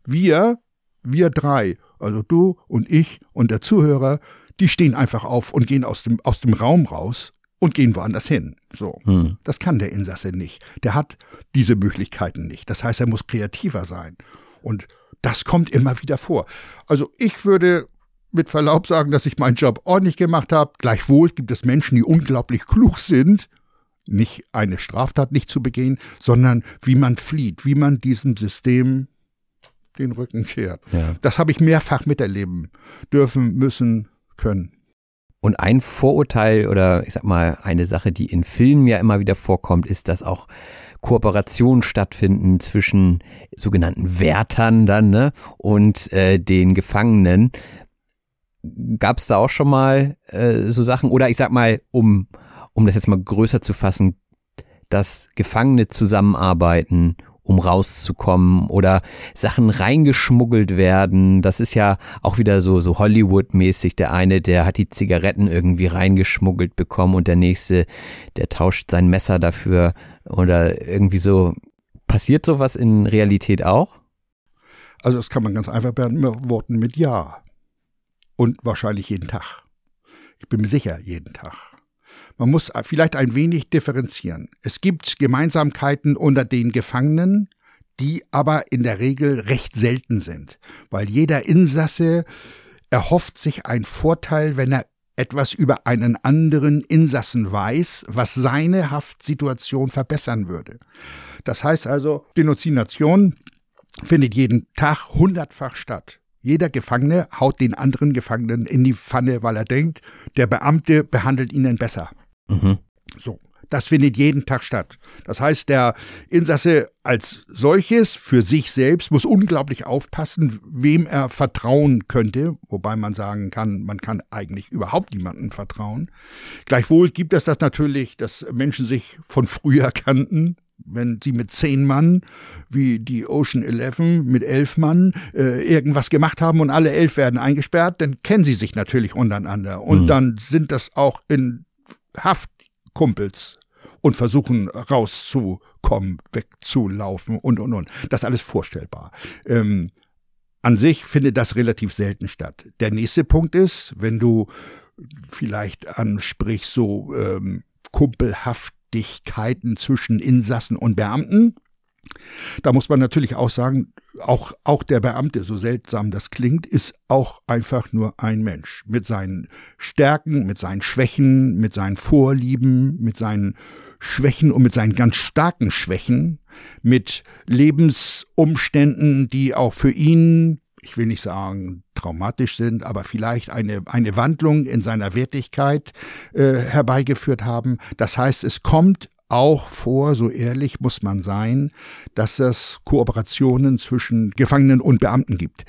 Wir, wir drei, also du und ich und der Zuhörer, die stehen einfach auf und gehen aus dem, aus dem Raum raus und gehen woanders hin. So. Mhm. Das kann der Insasse nicht. Der hat diese Möglichkeiten nicht. Das heißt, er muss kreativer sein. Und das kommt immer wieder vor. Also ich würde mit Verlaub sagen, dass ich meinen Job ordentlich gemacht habe. Gleichwohl gibt es Menschen, die unglaublich klug sind, nicht eine Straftat nicht zu begehen, sondern wie man flieht, wie man diesem System den Rücken kehrt. Ja. Das habe ich mehrfach miterleben dürfen, müssen, können. Und ein Vorurteil oder ich sag mal eine Sache, die in Filmen ja immer wieder vorkommt, ist, dass auch Kooperationen stattfinden zwischen sogenannten Wärtern dann ne, und äh, den Gefangenen. Gab es da auch schon mal äh, so Sachen? Oder ich sag mal, um, um das jetzt mal größer zu fassen, dass Gefangene zusammenarbeiten, um rauszukommen oder Sachen reingeschmuggelt werden. Das ist ja auch wieder so, so Hollywood-mäßig. Der eine, der hat die Zigaretten irgendwie reingeschmuggelt bekommen und der nächste, der tauscht sein Messer dafür oder irgendwie so. Passiert sowas in Realität auch? Also das kann man ganz einfach beantworten mit Ja. Und wahrscheinlich jeden Tag. Ich bin mir sicher, jeden Tag. Man muss vielleicht ein wenig differenzieren. Es gibt Gemeinsamkeiten unter den Gefangenen, die aber in der Regel recht selten sind, weil jeder Insasse erhofft sich einen Vorteil, wenn er etwas über einen anderen Insassen weiß, was seine Haftsituation verbessern würde. Das heißt also, Denunziation findet jeden Tag hundertfach statt. Jeder Gefangene haut den anderen Gefangenen in die Pfanne, weil er denkt, der Beamte behandelt ihn besser. Mhm. So. Das findet jeden Tag statt. Das heißt, der Insasse als solches für sich selbst muss unglaublich aufpassen, wem er vertrauen könnte, wobei man sagen kann, man kann eigentlich überhaupt niemandem vertrauen. Gleichwohl gibt es das natürlich, dass Menschen sich von früher kannten, wenn sie mit zehn Mann, wie die Ocean Eleven mit elf Mann, äh, irgendwas gemacht haben und alle elf werden eingesperrt, dann kennen sie sich natürlich untereinander. Und mhm. dann sind das auch in Haft Kumpels und versuchen rauszukommen, wegzulaufen und, und, und. Das ist alles vorstellbar. Ähm, an sich findet das relativ selten statt. Der nächste Punkt ist, wenn du vielleicht ansprichst, so ähm, kumpelhaft Streitigkeiten zwischen Insassen und Beamten. Da muss man natürlich auch sagen, auch, auch der Beamte, so seltsam das klingt, ist auch einfach nur ein Mensch. Mit seinen Stärken, mit seinen Schwächen, mit seinen Vorlieben, mit seinen Schwächen und mit seinen ganz starken Schwächen, mit Lebensumständen, die auch für ihn ich will nicht sagen traumatisch sind, aber vielleicht eine, eine Wandlung in seiner Wertigkeit äh, herbeigeführt haben. Das heißt, es kommt auch vor, so ehrlich muss man sein, dass es Kooperationen zwischen Gefangenen und Beamten gibt.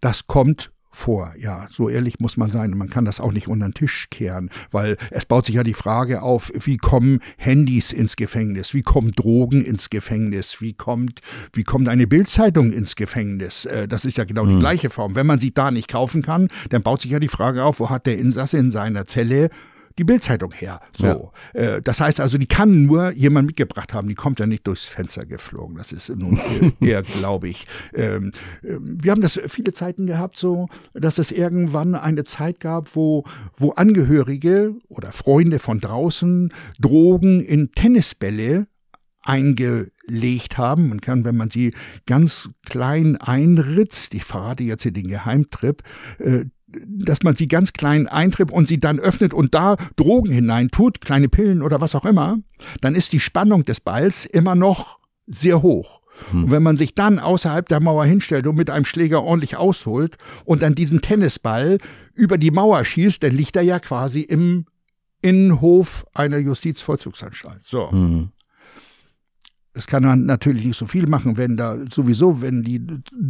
Das kommt vor. Ja, so ehrlich muss man sein. Man kann das auch nicht unter den Tisch kehren, weil es baut sich ja die Frage auf, wie kommen Handys ins Gefängnis? Wie kommen Drogen ins Gefängnis? Wie kommt, wie kommt eine Bildzeitung ins Gefängnis? Äh, das ist ja genau mhm. die gleiche Form. Wenn man sie da nicht kaufen kann, dann baut sich ja die Frage auf, wo hat der Insasse in seiner Zelle die Bildzeitung her. So, ja. äh, das heißt also, die kann nur jemand mitgebracht haben. Die kommt ja nicht durchs Fenster geflogen. Das ist nun eher, glaube ich. Ähm, äh, wir haben das viele Zeiten gehabt, so, dass es irgendwann eine Zeit gab, wo wo Angehörige oder Freunde von draußen Drogen in Tennisbälle eingelegt haben. Man kann, wenn man sie ganz klein einritzt, ich verrate jetzt hier den Geheimtrip, äh, dass man sie ganz klein eintritt und sie dann öffnet und da Drogen hineintut, kleine Pillen oder was auch immer, dann ist die Spannung des Balls immer noch sehr hoch. Hm. Und wenn man sich dann außerhalb der Mauer hinstellt und mit einem Schläger ordentlich ausholt und dann diesen Tennisball über die Mauer schießt, dann liegt er ja quasi im Innenhof einer Justizvollzugsanstalt. So. Hm. Es kann man natürlich nicht so viel machen, wenn da sowieso, wenn die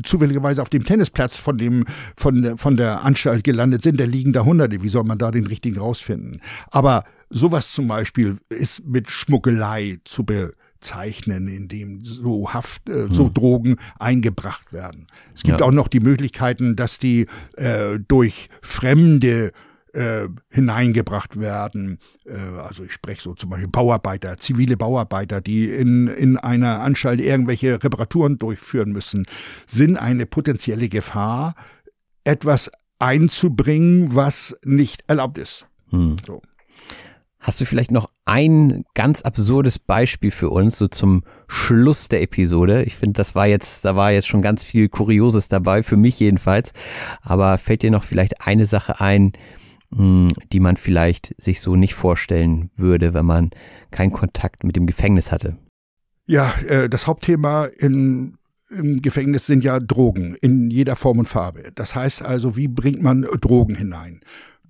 zufälligerweise auf dem Tennisplatz von dem, von der, von der Anstalt gelandet sind, da liegen da Hunderte. Wie soll man da den richtigen rausfinden? Aber sowas zum Beispiel ist mit Schmuggelei zu bezeichnen, indem so Haft, äh, so hm. Drogen eingebracht werden. Es gibt ja. auch noch die Möglichkeiten, dass die äh, durch fremde äh, hineingebracht werden. Äh, also ich spreche so zum Beispiel Bauarbeiter, zivile Bauarbeiter, die in, in einer Anstalt irgendwelche Reparaturen durchführen müssen, sind eine potenzielle Gefahr, etwas einzubringen, was nicht erlaubt ist. Hm. So. Hast du vielleicht noch ein ganz absurdes Beispiel für uns, so zum Schluss der Episode? Ich finde, das war jetzt, da war jetzt schon ganz viel Kurioses dabei, für mich jedenfalls. Aber fällt dir noch vielleicht eine Sache ein, die man vielleicht sich so nicht vorstellen würde, wenn man keinen Kontakt mit dem Gefängnis hatte. Ja, äh, das Hauptthema in, im Gefängnis sind ja Drogen in jeder Form und Farbe. Das heißt also, wie bringt man Drogen hinein?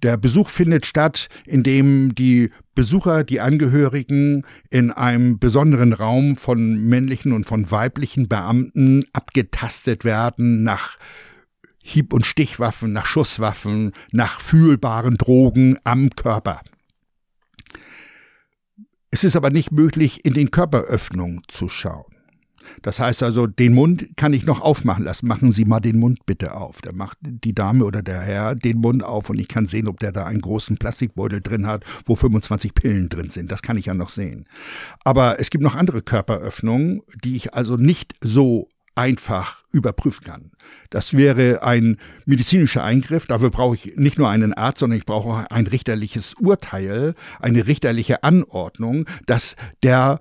Der Besuch findet statt, indem die Besucher, die Angehörigen in einem besonderen Raum von männlichen und von weiblichen Beamten abgetastet werden nach Hieb- und Stichwaffen, nach Schusswaffen, nach fühlbaren Drogen am Körper. Es ist aber nicht möglich, in den Körperöffnungen zu schauen. Das heißt also, den Mund kann ich noch aufmachen lassen. Machen Sie mal den Mund bitte auf. Da macht die Dame oder der Herr den Mund auf und ich kann sehen, ob der da einen großen Plastikbeutel drin hat, wo 25 Pillen drin sind. Das kann ich ja noch sehen. Aber es gibt noch andere Körperöffnungen, die ich also nicht so einfach überprüfen kann. Das wäre ein medizinischer Eingriff. Dafür brauche ich nicht nur einen Arzt, sondern ich brauche auch ein richterliches Urteil, eine richterliche Anordnung, dass der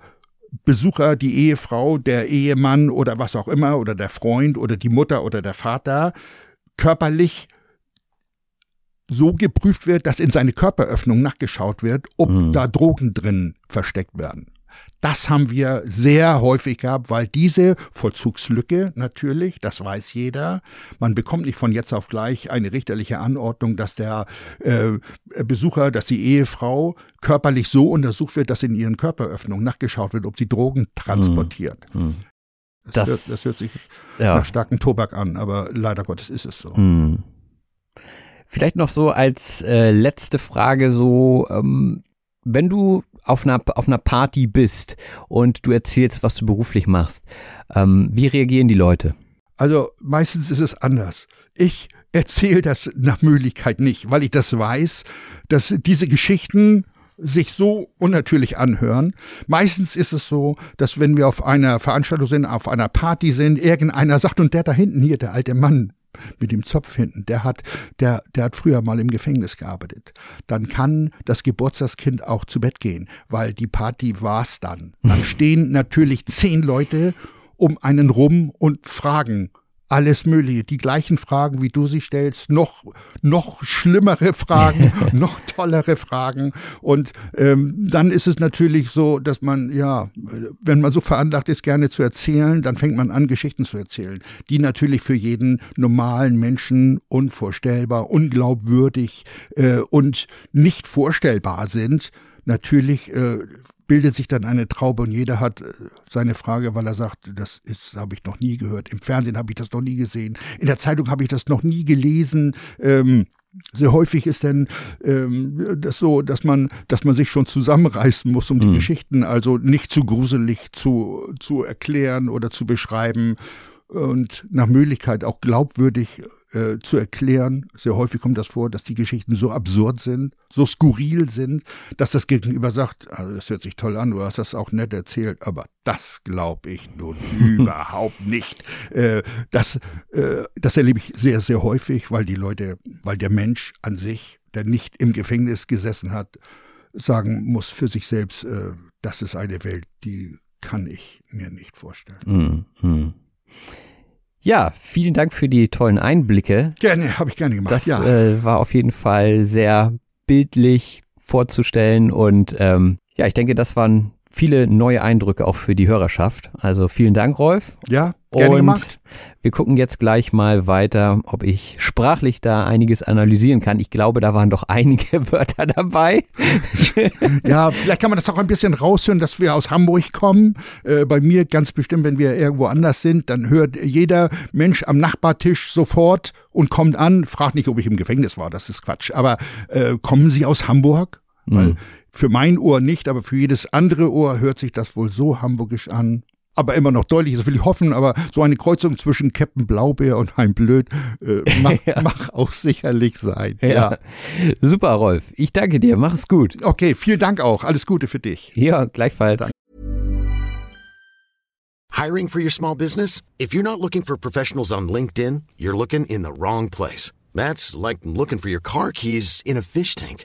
Besucher, die Ehefrau, der Ehemann oder was auch immer oder der Freund oder die Mutter oder der Vater körperlich so geprüft wird, dass in seine Körperöffnung nachgeschaut wird, ob mhm. da Drogen drin versteckt werden. Das haben wir sehr häufig gehabt, weil diese Vollzugslücke natürlich, das weiß jeder, man bekommt nicht von jetzt auf gleich eine richterliche Anordnung, dass der äh, Besucher, dass die Ehefrau körperlich so untersucht wird, dass in ihren Körperöffnungen nachgeschaut wird, ob sie Drogen transportiert. Hm. Hm. Das, das, hört, das, hört, sich ja. nach starkem Tobak an, aber leider Gottes ist es so. Hm. Vielleicht noch so als äh, letzte Frage so, ähm, wenn du auf einer, auf einer Party bist und du erzählst, was du beruflich machst, ähm, wie reagieren die Leute? Also meistens ist es anders. Ich erzähle das nach Möglichkeit nicht, weil ich das weiß, dass diese Geschichten sich so unnatürlich anhören. Meistens ist es so, dass wenn wir auf einer Veranstaltung sind, auf einer Party sind, irgendeiner sagt, und der da hinten hier, der alte Mann, mit dem Zopf hinten, der hat, der, der hat früher mal im Gefängnis gearbeitet. Dann kann das Geburtstagskind auch zu Bett gehen, weil die Party war's dann. Dann stehen natürlich zehn Leute um einen rum und fragen, alles Mögliche, die gleichen Fragen, wie du sie stellst, noch, noch schlimmere Fragen, noch tollere Fragen. Und ähm, dann ist es natürlich so, dass man, ja, wenn man so veranlagt ist, gerne zu erzählen, dann fängt man an, Geschichten zu erzählen, die natürlich für jeden normalen Menschen unvorstellbar, unglaubwürdig äh, und nicht vorstellbar sind. Natürlich äh, bildet sich dann eine Traube und jeder hat äh, seine Frage, weil er sagt, das ist habe ich noch nie gehört. Im Fernsehen habe ich das noch nie gesehen. In der Zeitung habe ich das noch nie gelesen. Ähm, sehr häufig ist denn ähm, das so, dass man, dass man sich schon zusammenreißen muss, um die mhm. Geschichten also nicht zu gruselig zu, zu erklären oder zu beschreiben und nach Möglichkeit auch glaubwürdig äh, zu erklären. Sehr häufig kommt das vor, dass die Geschichten so absurd sind, so skurril sind, dass das Gegenüber sagt, also das hört sich toll an, du hast das auch nett erzählt, aber das glaube ich nun überhaupt nicht. Äh, das, äh, das erlebe ich sehr, sehr häufig, weil die Leute, weil der Mensch an sich, der nicht im Gefängnis gesessen hat, sagen muss für sich selbst, äh, das ist eine Welt, die kann ich mir nicht vorstellen. Mm, mm. Ja, vielen Dank für die tollen Einblicke. Gerne, habe ich gerne gemacht. Das ja. äh, war auf jeden Fall sehr bildlich vorzustellen und ähm, ja, ich denke, das waren viele neue Eindrücke auch für die Hörerschaft. Also vielen Dank, Rolf. Ja, gerne und gemacht. Wir gucken jetzt gleich mal weiter, ob ich sprachlich da einiges analysieren kann. Ich glaube, da waren doch einige Wörter dabei. ja, vielleicht kann man das auch ein bisschen raushören, dass wir aus Hamburg kommen. Äh, bei mir ganz bestimmt, wenn wir irgendwo anders sind, dann hört jeder Mensch am Nachbartisch sofort und kommt an, fragt nicht, ob ich im Gefängnis war, das ist Quatsch. Aber äh, kommen Sie aus Hamburg? Weil mhm. Für mein Ohr nicht, aber für jedes andere Ohr hört sich das wohl so hamburgisch an. Aber immer noch deutlich, das will ich hoffen, aber so eine Kreuzung zwischen Captain Blaubeer und Hein Blöd äh, mag, ja. mag auch sicherlich sein. Ja. ja. Super, Rolf. Ich danke dir. Mach es gut. Okay, vielen Dank auch. Alles Gute für dich. Ja, gleichfalls. Danke. Hiring for your small business? If you're not looking for professionals on LinkedIn, you're looking in the wrong place. That's like looking for your car keys in a fish tank.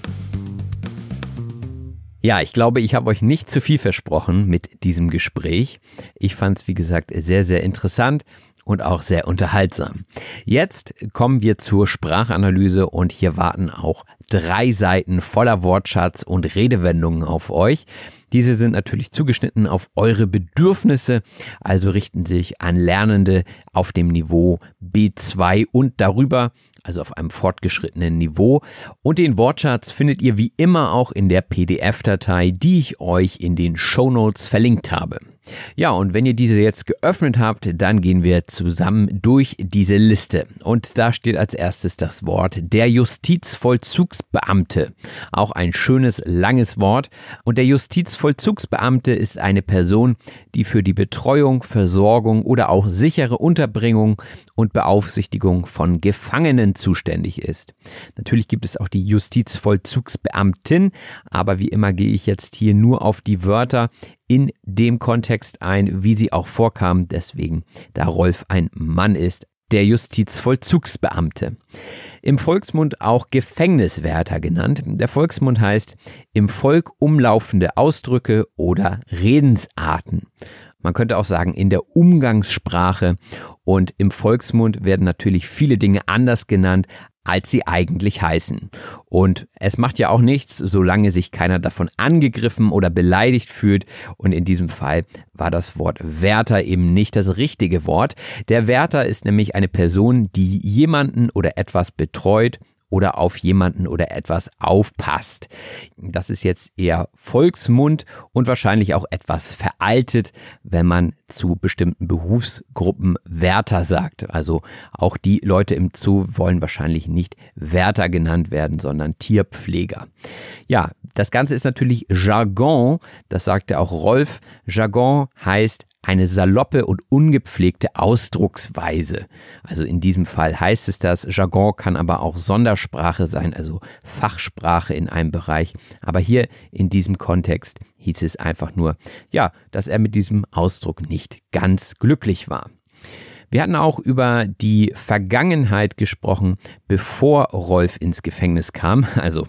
Ja, ich glaube, ich habe euch nicht zu viel versprochen mit diesem Gespräch. Ich fand es, wie gesagt, sehr, sehr interessant und auch sehr unterhaltsam. Jetzt kommen wir zur Sprachanalyse und hier warten auch drei Seiten voller Wortschatz und Redewendungen auf euch. Diese sind natürlich zugeschnitten auf eure Bedürfnisse, also richten sich an Lernende auf dem Niveau B2 und darüber also auf einem fortgeschrittenen Niveau. Und den Wortschatz findet ihr wie immer auch in der PDF-Datei, die ich euch in den Show Notes verlinkt habe. Ja, und wenn ihr diese jetzt geöffnet habt, dann gehen wir zusammen durch diese Liste. Und da steht als erstes das Wort der Justizvollzugsbeamte. Auch ein schönes, langes Wort. Und der Justizvollzugsbeamte ist eine Person, die für die Betreuung, Versorgung oder auch sichere Unterbringung und Beaufsichtigung von Gefangenen zuständig ist. Natürlich gibt es auch die Justizvollzugsbeamtin, aber wie immer gehe ich jetzt hier nur auf die Wörter in dem Kontext ein, wie sie auch vorkam, deswegen da Rolf ein Mann ist, der Justizvollzugsbeamte. Im Volksmund auch Gefängniswärter genannt. Der Volksmund heißt im Volk umlaufende Ausdrücke oder Redensarten. Man könnte auch sagen in der Umgangssprache und im Volksmund werden natürlich viele Dinge anders genannt, als sie eigentlich heißen. Und es macht ja auch nichts, solange sich keiner davon angegriffen oder beleidigt fühlt. Und in diesem Fall war das Wort Wärter eben nicht das richtige Wort. Der Wärter ist nämlich eine Person, die jemanden oder etwas betreut oder auf jemanden oder etwas aufpasst. Das ist jetzt eher Volksmund und wahrscheinlich auch etwas veraltet, wenn man zu bestimmten Berufsgruppen Wärter sagt. Also auch die Leute im Zoo wollen wahrscheinlich nicht Wärter genannt werden, sondern Tierpfleger. Ja, das Ganze ist natürlich Jargon, das sagte auch Rolf. Jargon heißt eine saloppe und ungepflegte Ausdrucksweise. Also in diesem Fall heißt es das. Jargon kann aber auch Sondersprache sein, also Fachsprache in einem Bereich. Aber hier in diesem Kontext hieß es einfach nur, ja, dass er mit diesem Ausdruck nicht ganz glücklich war. Wir hatten auch über die Vergangenheit gesprochen, bevor Rolf ins Gefängnis kam, also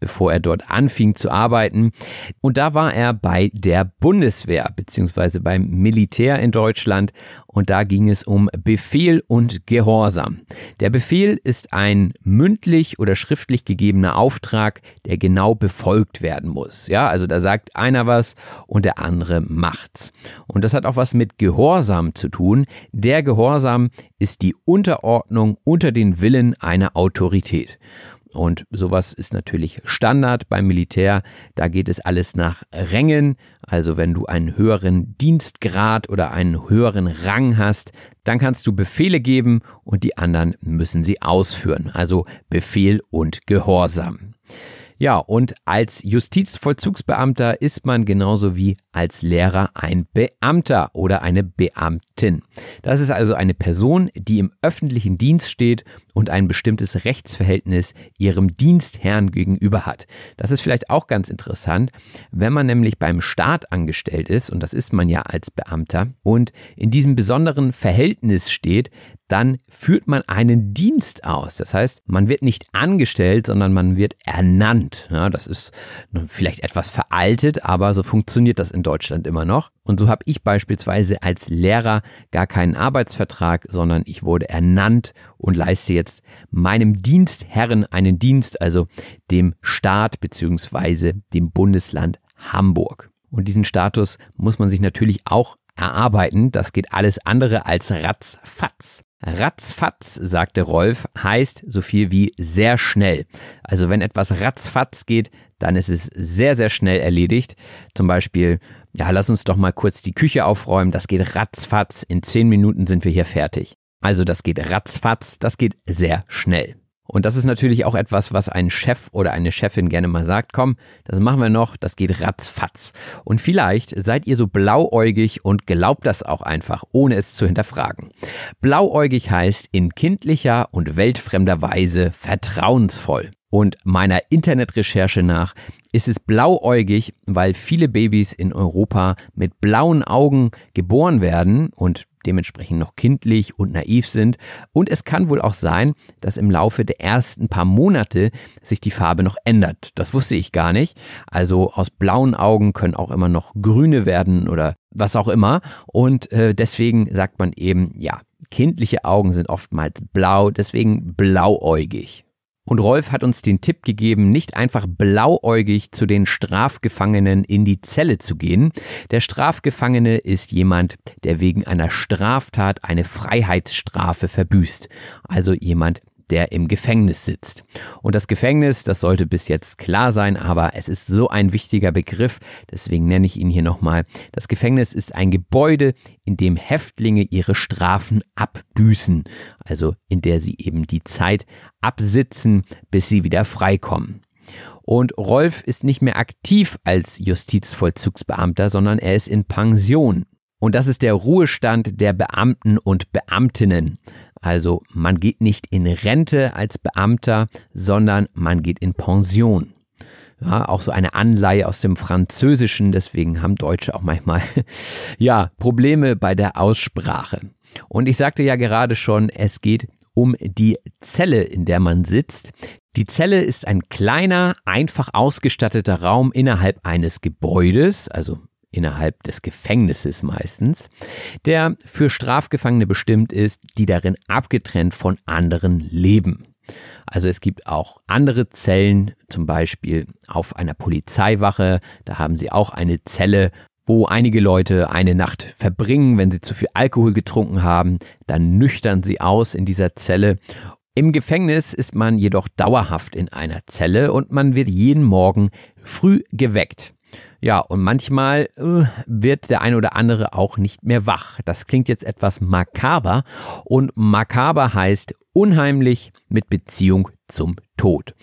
bevor er dort anfing zu arbeiten. Und da war er bei der Bundeswehr beziehungsweise beim Militär in Deutschland und da ging es um Befehl und Gehorsam. Der Befehl ist ein mündlich oder schriftlich gegebener Auftrag, der genau befolgt werden muss. Ja, also da sagt einer was und der andere macht's. Und das hat auch was mit Gehorsam zu tun. Der Gehorsam ist die Unterordnung unter den Willen einer Autorität. Und sowas ist natürlich Standard beim Militär. Da geht es alles nach Rängen. Also wenn du einen höheren Dienstgrad oder einen höheren Rang hast, dann kannst du Befehle geben und die anderen müssen sie ausführen. Also Befehl und Gehorsam. Ja, und als Justizvollzugsbeamter ist man genauso wie als Lehrer ein Beamter oder eine Beamtin. Das ist also eine Person, die im öffentlichen Dienst steht und ein bestimmtes Rechtsverhältnis ihrem Dienstherrn gegenüber hat. Das ist vielleicht auch ganz interessant, wenn man nämlich beim Staat angestellt ist, und das ist man ja als Beamter, und in diesem besonderen Verhältnis steht, dann führt man einen Dienst aus. Das heißt, man wird nicht angestellt, sondern man wird ernannt. Ja, das ist vielleicht etwas veraltet, aber so funktioniert das in Deutschland immer noch. Und so habe ich beispielsweise als Lehrer gar keinen Arbeitsvertrag, sondern ich wurde ernannt und leiste jetzt meinem Dienstherren einen Dienst, also dem Staat bzw. dem Bundesland Hamburg. Und diesen Status muss man sich natürlich auch erarbeiten. Das geht alles andere als ratzfatz. Ratzfatz, sagte Rolf, heißt so viel wie sehr schnell. Also wenn etwas ratzfatz geht, dann ist es sehr, sehr schnell erledigt. Zum Beispiel, ja, lass uns doch mal kurz die Küche aufräumen. Das geht ratzfatz. In zehn Minuten sind wir hier fertig. Also das geht ratzfatz, das geht sehr schnell. Und das ist natürlich auch etwas, was ein Chef oder eine Chefin gerne mal sagt, komm, das machen wir noch, das geht ratzfatz. Und vielleicht seid ihr so blauäugig und glaubt das auch einfach, ohne es zu hinterfragen. Blauäugig heißt in kindlicher und weltfremder Weise vertrauensvoll. Und meiner Internetrecherche nach ist es blauäugig, weil viele Babys in Europa mit blauen Augen geboren werden und dementsprechend noch kindlich und naiv sind. Und es kann wohl auch sein, dass im Laufe der ersten paar Monate sich die Farbe noch ändert. Das wusste ich gar nicht. Also aus blauen Augen können auch immer noch grüne werden oder was auch immer. Und äh, deswegen sagt man eben, ja, kindliche Augen sind oftmals blau, deswegen blauäugig. Und Rolf hat uns den Tipp gegeben, nicht einfach blauäugig zu den Strafgefangenen in die Zelle zu gehen. Der Strafgefangene ist jemand, der wegen einer Straftat eine Freiheitsstrafe verbüßt. Also jemand, der im Gefängnis sitzt. Und das Gefängnis, das sollte bis jetzt klar sein, aber es ist so ein wichtiger Begriff, deswegen nenne ich ihn hier nochmal. Das Gefängnis ist ein Gebäude, in dem Häftlinge ihre Strafen abbüßen, also in der sie eben die Zeit absitzen, bis sie wieder freikommen. Und Rolf ist nicht mehr aktiv als Justizvollzugsbeamter, sondern er ist in Pension. Und das ist der Ruhestand der Beamten und Beamtinnen. Also man geht nicht in Rente als Beamter, sondern man geht in Pension. Ja, auch so eine Anleihe aus dem Französischen, deswegen haben Deutsche auch manchmal ja, Probleme bei der Aussprache. Und ich sagte ja gerade schon, es geht um die Zelle, in der man sitzt. Die Zelle ist ein kleiner, einfach ausgestatteter Raum innerhalb eines Gebäudes, also innerhalb des Gefängnisses meistens, der für Strafgefangene bestimmt ist, die darin abgetrennt von anderen leben. Also es gibt auch andere Zellen, zum Beispiel auf einer Polizeiwache, da haben sie auch eine Zelle, wo einige Leute eine Nacht verbringen, wenn sie zu viel Alkohol getrunken haben, dann nüchtern sie aus in dieser Zelle. Im Gefängnis ist man jedoch dauerhaft in einer Zelle und man wird jeden Morgen früh geweckt. Ja, und manchmal äh, wird der eine oder andere auch nicht mehr wach. Das klingt jetzt etwas makaber und makaber heißt unheimlich mit Beziehung zum Tod.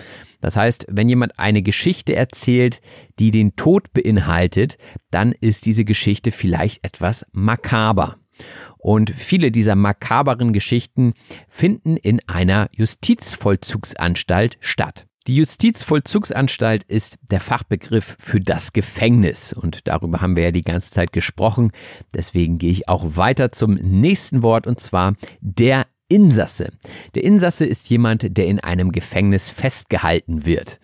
Das heißt, wenn jemand eine Geschichte erzählt, die den Tod beinhaltet, dann ist diese Geschichte vielleicht etwas makaber. Und viele dieser makaberen Geschichten finden in einer Justizvollzugsanstalt statt. Die Justizvollzugsanstalt ist der Fachbegriff für das Gefängnis und darüber haben wir ja die ganze Zeit gesprochen. Deswegen gehe ich auch weiter zum nächsten Wort und zwar der Insasse. Der Insasse ist jemand, der in einem Gefängnis festgehalten wird.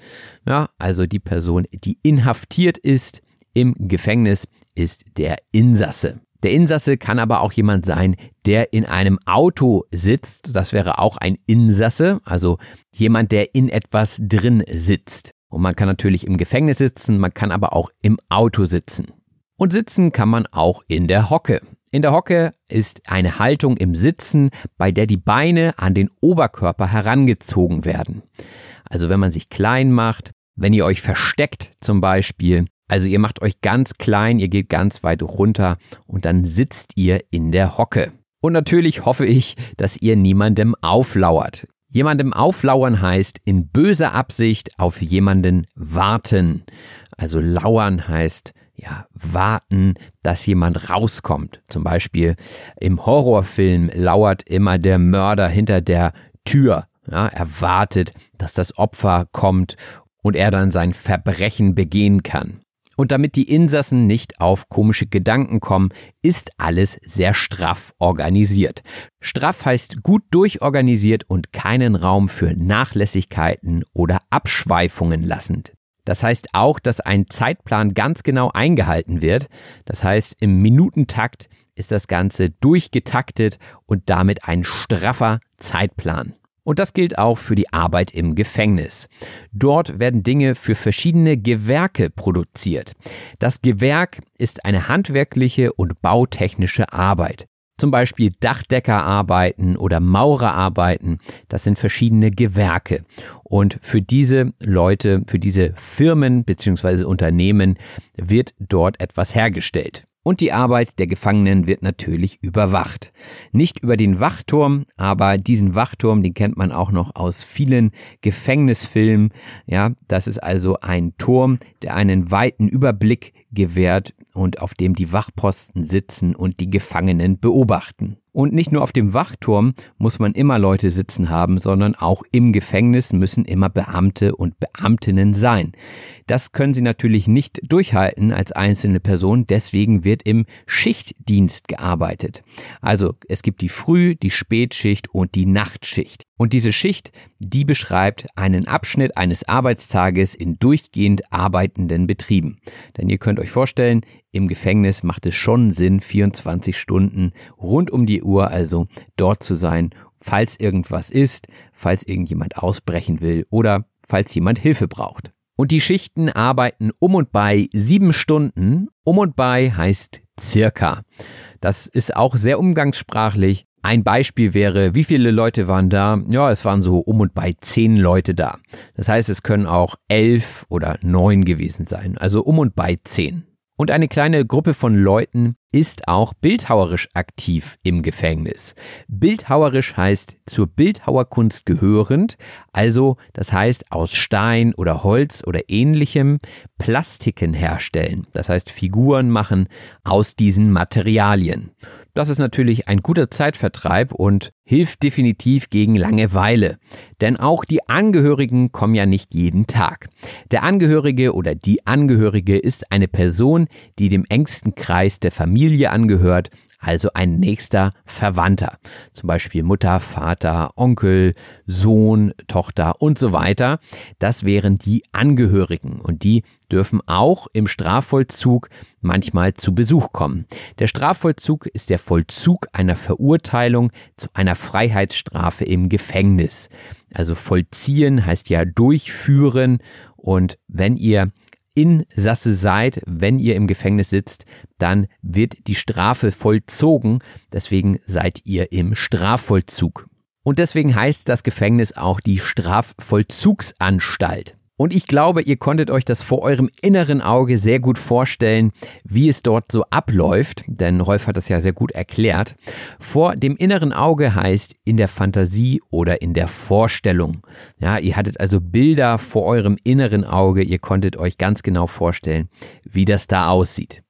Ja, also die Person, die inhaftiert ist im Gefängnis, ist der Insasse. Der Insasse kann aber auch jemand sein, der in einem Auto sitzt. Das wäre auch ein Insasse, also jemand, der in etwas drin sitzt. Und man kann natürlich im Gefängnis sitzen, man kann aber auch im Auto sitzen. Und sitzen kann man auch in der Hocke. In der Hocke ist eine Haltung im Sitzen, bei der die Beine an den Oberkörper herangezogen werden. Also wenn man sich klein macht, wenn ihr euch versteckt zum Beispiel, also ihr macht euch ganz klein, ihr geht ganz weit runter und dann sitzt ihr in der Hocke. Und natürlich hoffe ich, dass ihr niemandem auflauert. Jemandem auflauern heißt in böser Absicht auf jemanden warten. Also lauern heißt ja, warten, dass jemand rauskommt. Zum Beispiel im Horrorfilm lauert immer der Mörder hinter der Tür. Ja, er wartet, dass das Opfer kommt und er dann sein Verbrechen begehen kann. Und damit die Insassen nicht auf komische Gedanken kommen, ist alles sehr straff organisiert. Straff heißt gut durchorganisiert und keinen Raum für Nachlässigkeiten oder Abschweifungen lassend. Das heißt auch, dass ein Zeitplan ganz genau eingehalten wird. Das heißt, im Minutentakt ist das Ganze durchgetaktet und damit ein straffer Zeitplan. Und das gilt auch für die Arbeit im Gefängnis. Dort werden Dinge für verschiedene Gewerke produziert. Das Gewerk ist eine handwerkliche und bautechnische Arbeit. Zum Beispiel Dachdeckerarbeiten oder Maurerarbeiten, das sind verschiedene Gewerke. Und für diese Leute, für diese Firmen bzw. Unternehmen wird dort etwas hergestellt. Und die Arbeit der Gefangenen wird natürlich überwacht. Nicht über den Wachturm, aber diesen Wachturm, den kennt man auch noch aus vielen Gefängnisfilmen. Ja, das ist also ein Turm, der einen weiten Überblick gewährt und auf dem die Wachposten sitzen und die Gefangenen beobachten. Und nicht nur auf dem Wachturm muss man immer Leute sitzen haben, sondern auch im Gefängnis müssen immer Beamte und Beamtinnen sein. Das können sie natürlich nicht durchhalten als einzelne Person, deswegen wird im Schichtdienst gearbeitet. Also es gibt die Früh-, die Spätschicht und die Nachtschicht. Und diese Schicht, die beschreibt einen Abschnitt eines Arbeitstages in durchgehend arbeitenden Betrieben. Denn ihr könnt euch vorstellen, im Gefängnis macht es schon Sinn, 24 Stunden rund um die Uhr also dort zu sein, falls irgendwas ist, falls irgendjemand ausbrechen will oder falls jemand Hilfe braucht. Und die Schichten arbeiten um und bei sieben Stunden. Um und bei heißt circa. Das ist auch sehr umgangssprachlich. Ein Beispiel wäre, wie viele Leute waren da? Ja, es waren so um und bei zehn Leute da. Das heißt, es können auch elf oder neun gewesen sein. Also um und bei zehn. Und eine kleine Gruppe von Leuten ist auch bildhauerisch aktiv im Gefängnis. Bildhauerisch heißt zur Bildhauerkunst gehörend, also das heißt aus Stein oder Holz oder ähnlichem Plastiken herstellen. Das heißt Figuren machen aus diesen Materialien. Das ist natürlich ein guter Zeitvertreib und hilft definitiv gegen Langeweile. Denn auch die Angehörigen kommen ja nicht jeden Tag. Der Angehörige oder die Angehörige ist eine Person, die dem engsten Kreis der Familie Familie angehört, also ein nächster Verwandter. Zum Beispiel Mutter, Vater, Onkel, Sohn, Tochter und so weiter. Das wären die Angehörigen und die dürfen auch im Strafvollzug manchmal zu Besuch kommen. Der Strafvollzug ist der Vollzug einer Verurteilung zu einer Freiheitsstrafe im Gefängnis. Also vollziehen heißt ja durchführen und wenn ihr Insasse seid, wenn ihr im Gefängnis sitzt, dann wird die Strafe vollzogen. Deswegen seid ihr im Strafvollzug. Und deswegen heißt das Gefängnis auch die Strafvollzugsanstalt. Und ich glaube, ihr konntet euch das vor eurem inneren Auge sehr gut vorstellen, wie es dort so abläuft, denn Rolf hat das ja sehr gut erklärt. Vor dem inneren Auge heißt in der Fantasie oder in der Vorstellung. Ja, ihr hattet also Bilder vor eurem inneren Auge, ihr konntet euch ganz genau vorstellen, wie das da aussieht.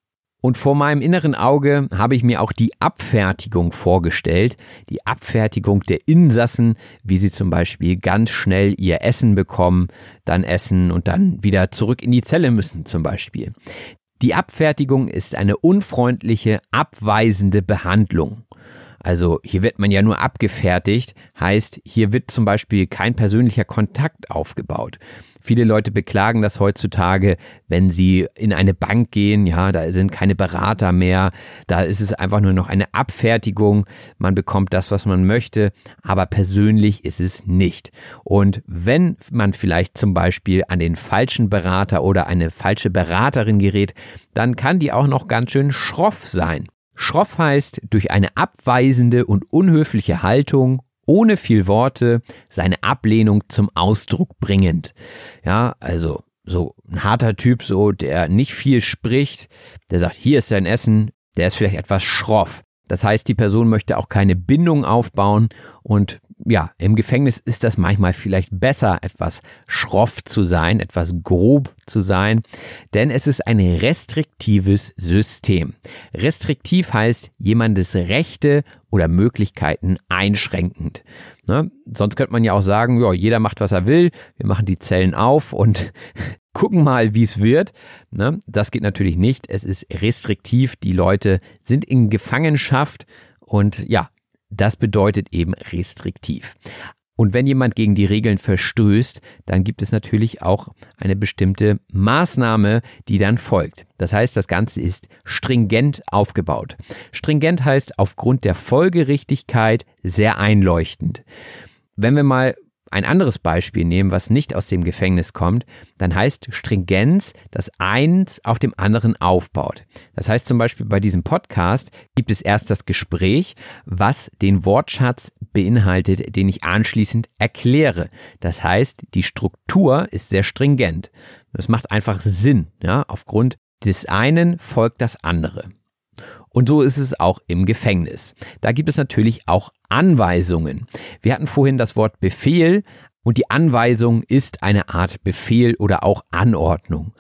Und vor meinem inneren Auge habe ich mir auch die Abfertigung vorgestellt, die Abfertigung der Insassen, wie sie zum Beispiel ganz schnell ihr Essen bekommen, dann essen und dann wieder zurück in die Zelle müssen zum Beispiel. Die Abfertigung ist eine unfreundliche, abweisende Behandlung. Also hier wird man ja nur abgefertigt, heißt hier wird zum Beispiel kein persönlicher Kontakt aufgebaut. Viele Leute beklagen das heutzutage, wenn sie in eine Bank gehen, ja, da sind keine Berater mehr, da ist es einfach nur noch eine Abfertigung, man bekommt das, was man möchte, aber persönlich ist es nicht. Und wenn man vielleicht zum Beispiel an den falschen Berater oder eine falsche Beraterin gerät, dann kann die auch noch ganz schön schroff sein. Schroff heißt durch eine abweisende und unhöfliche Haltung ohne viel Worte seine Ablehnung zum Ausdruck bringend. Ja, also so ein harter Typ, so der nicht viel spricht, der sagt, hier ist dein Essen, der ist vielleicht etwas schroff. Das heißt, die Person möchte auch keine Bindung aufbauen und ja, im Gefängnis ist das manchmal vielleicht besser, etwas schroff zu sein, etwas grob zu sein, denn es ist ein restriktives System. Restriktiv heißt jemandes Rechte oder Möglichkeiten einschränkend. Ne? Sonst könnte man ja auch sagen, ja, jeder macht, was er will, wir machen die Zellen auf und gucken mal, wie es wird. Ne? Das geht natürlich nicht. Es ist restriktiv. Die Leute sind in Gefangenschaft und ja, das bedeutet eben restriktiv. Und wenn jemand gegen die Regeln verstößt, dann gibt es natürlich auch eine bestimmte Maßnahme, die dann folgt. Das heißt, das Ganze ist stringent aufgebaut. Stringent heißt aufgrund der Folgerichtigkeit sehr einleuchtend. Wenn wir mal ein anderes Beispiel nehmen, was nicht aus dem Gefängnis kommt, dann heißt Stringenz, dass eins auf dem anderen aufbaut. Das heißt zum Beispiel bei diesem Podcast gibt es erst das Gespräch, was den Wortschatz beinhaltet, den ich anschließend erkläre. Das heißt, die Struktur ist sehr stringent. Das macht einfach Sinn. Ja? Aufgrund des einen folgt das andere. Und so ist es auch im Gefängnis. Da gibt es natürlich auch Anweisungen. Wir hatten vorhin das Wort Befehl und die Anweisung ist eine Art Befehl oder auch Anordnung.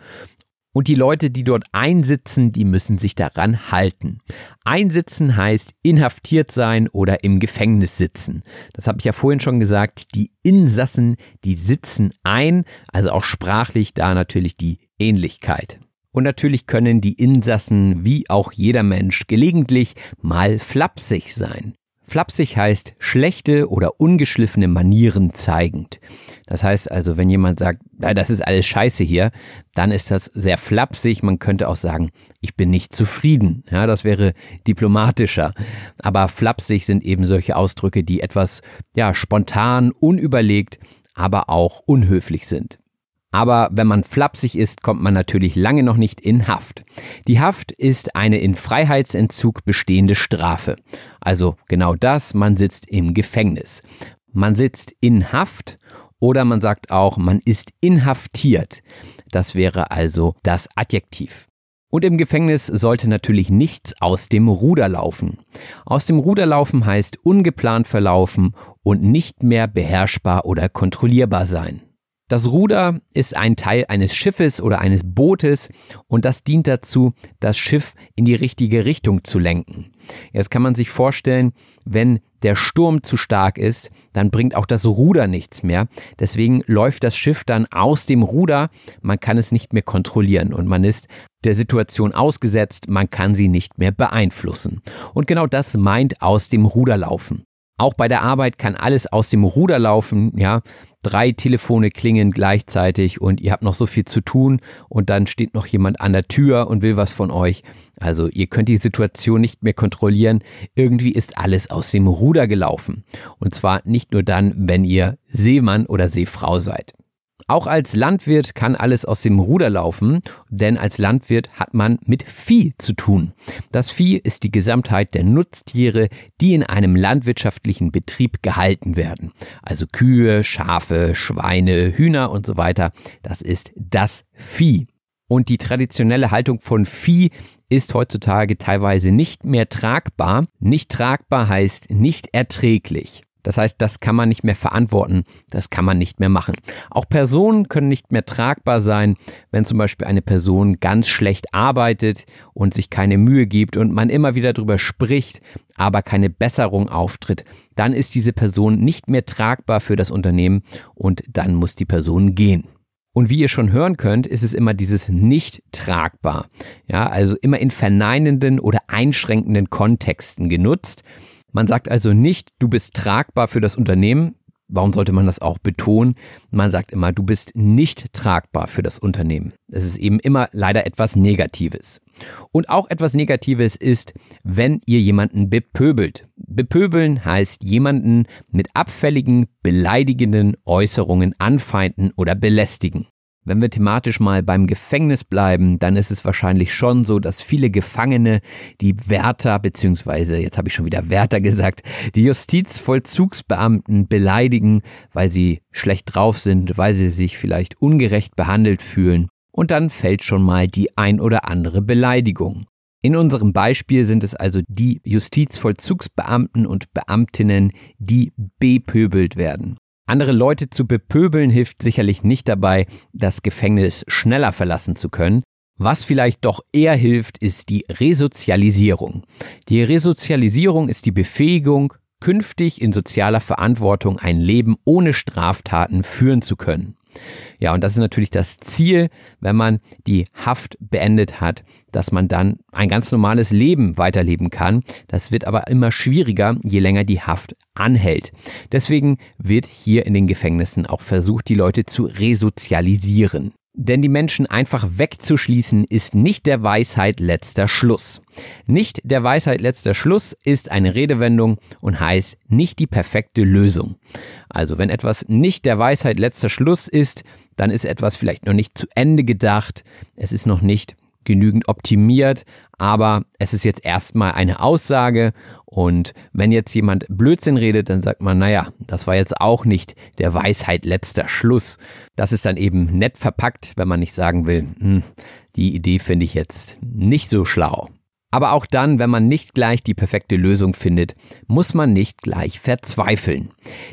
Und die Leute, die dort einsitzen, die müssen sich daran halten. Einsitzen heißt inhaftiert sein oder im Gefängnis sitzen. Das habe ich ja vorhin schon gesagt. Die Insassen, die sitzen ein, also auch sprachlich da natürlich die Ähnlichkeit. Und natürlich können die Insassen wie auch jeder Mensch gelegentlich mal flapsig sein. Flapsig heißt schlechte oder ungeschliffene Manieren zeigend. Das heißt also, wenn jemand sagt, das ist alles scheiße hier, dann ist das sehr flapsig. Man könnte auch sagen, ich bin nicht zufrieden. Ja, das wäre diplomatischer. Aber flapsig sind eben solche Ausdrücke, die etwas, ja, spontan, unüberlegt, aber auch unhöflich sind. Aber wenn man flapsig ist, kommt man natürlich lange noch nicht in Haft. Die Haft ist eine in Freiheitsentzug bestehende Strafe. Also genau das, man sitzt im Gefängnis. Man sitzt in Haft oder man sagt auch, man ist inhaftiert. Das wäre also das Adjektiv. Und im Gefängnis sollte natürlich nichts aus dem Ruder laufen. Aus dem Ruder laufen heißt ungeplant verlaufen und nicht mehr beherrschbar oder kontrollierbar sein. Das Ruder ist ein Teil eines Schiffes oder eines Bootes und das dient dazu, das Schiff in die richtige Richtung zu lenken. Jetzt kann man sich vorstellen, wenn der Sturm zu stark ist, dann bringt auch das Ruder nichts mehr. Deswegen läuft das Schiff dann aus dem Ruder, man kann es nicht mehr kontrollieren und man ist der Situation ausgesetzt, man kann sie nicht mehr beeinflussen. Und genau das meint aus dem Ruder laufen. Auch bei der Arbeit kann alles aus dem Ruder laufen, ja. Drei Telefone klingen gleichzeitig und ihr habt noch so viel zu tun und dann steht noch jemand an der Tür und will was von euch. Also ihr könnt die Situation nicht mehr kontrollieren. Irgendwie ist alles aus dem Ruder gelaufen. Und zwar nicht nur dann, wenn ihr Seemann oder Seefrau seid. Auch als Landwirt kann alles aus dem Ruder laufen, denn als Landwirt hat man mit Vieh zu tun. Das Vieh ist die Gesamtheit der Nutztiere, die in einem landwirtschaftlichen Betrieb gehalten werden. Also Kühe, Schafe, Schweine, Hühner und so weiter. Das ist das Vieh. Und die traditionelle Haltung von Vieh ist heutzutage teilweise nicht mehr tragbar. Nicht tragbar heißt nicht erträglich. Das heißt, das kann man nicht mehr verantworten, das kann man nicht mehr machen. Auch Personen können nicht mehr tragbar sein, wenn zum Beispiel eine Person ganz schlecht arbeitet und sich keine Mühe gibt und man immer wieder darüber spricht, aber keine Besserung auftritt. Dann ist diese Person nicht mehr tragbar für das Unternehmen und dann muss die Person gehen. Und wie ihr schon hören könnt, ist es immer dieses nicht tragbar. Ja, also immer in verneinenden oder einschränkenden Kontexten genutzt. Man sagt also nicht, du bist tragbar für das Unternehmen. Warum sollte man das auch betonen? Man sagt immer, du bist nicht tragbar für das Unternehmen. Es ist eben immer leider etwas Negatives. Und auch etwas Negatives ist, wenn ihr jemanden bepöbelt. Bepöbeln heißt jemanden mit abfälligen, beleidigenden Äußerungen anfeinden oder belästigen. Wenn wir thematisch mal beim Gefängnis bleiben, dann ist es wahrscheinlich schon so, dass viele Gefangene die Wärter, beziehungsweise, jetzt habe ich schon wieder Wärter gesagt, die Justizvollzugsbeamten beleidigen, weil sie schlecht drauf sind, weil sie sich vielleicht ungerecht behandelt fühlen. Und dann fällt schon mal die ein oder andere Beleidigung. In unserem Beispiel sind es also die Justizvollzugsbeamten und Beamtinnen, die bepöbelt werden. Andere Leute zu bepöbeln hilft sicherlich nicht dabei, das Gefängnis schneller verlassen zu können. Was vielleicht doch eher hilft, ist die Resozialisierung. Die Resozialisierung ist die Befähigung, künftig in sozialer Verantwortung ein Leben ohne Straftaten führen zu können. Ja, und das ist natürlich das Ziel, wenn man die Haft beendet hat, dass man dann ein ganz normales Leben weiterleben kann. Das wird aber immer schwieriger, je länger die Haft anhält. Deswegen wird hier in den Gefängnissen auch versucht, die Leute zu resozialisieren. Denn die Menschen einfach wegzuschließen ist nicht der Weisheit letzter Schluss. Nicht der Weisheit letzter Schluss ist eine Redewendung und heißt nicht die perfekte Lösung. Also wenn etwas nicht der Weisheit letzter Schluss ist, dann ist etwas vielleicht noch nicht zu Ende gedacht, es ist noch nicht genügend optimiert, aber es ist jetzt erstmal eine Aussage und wenn jetzt jemand Blödsinn redet, dann sagt man, naja, das war jetzt auch nicht der Weisheit letzter Schluss. Das ist dann eben nett verpackt, wenn man nicht sagen will, hm, die Idee finde ich jetzt nicht so schlau. Aber auch dann, wenn man nicht gleich die perfekte Lösung findet, muss man nicht gleich verzweifeln.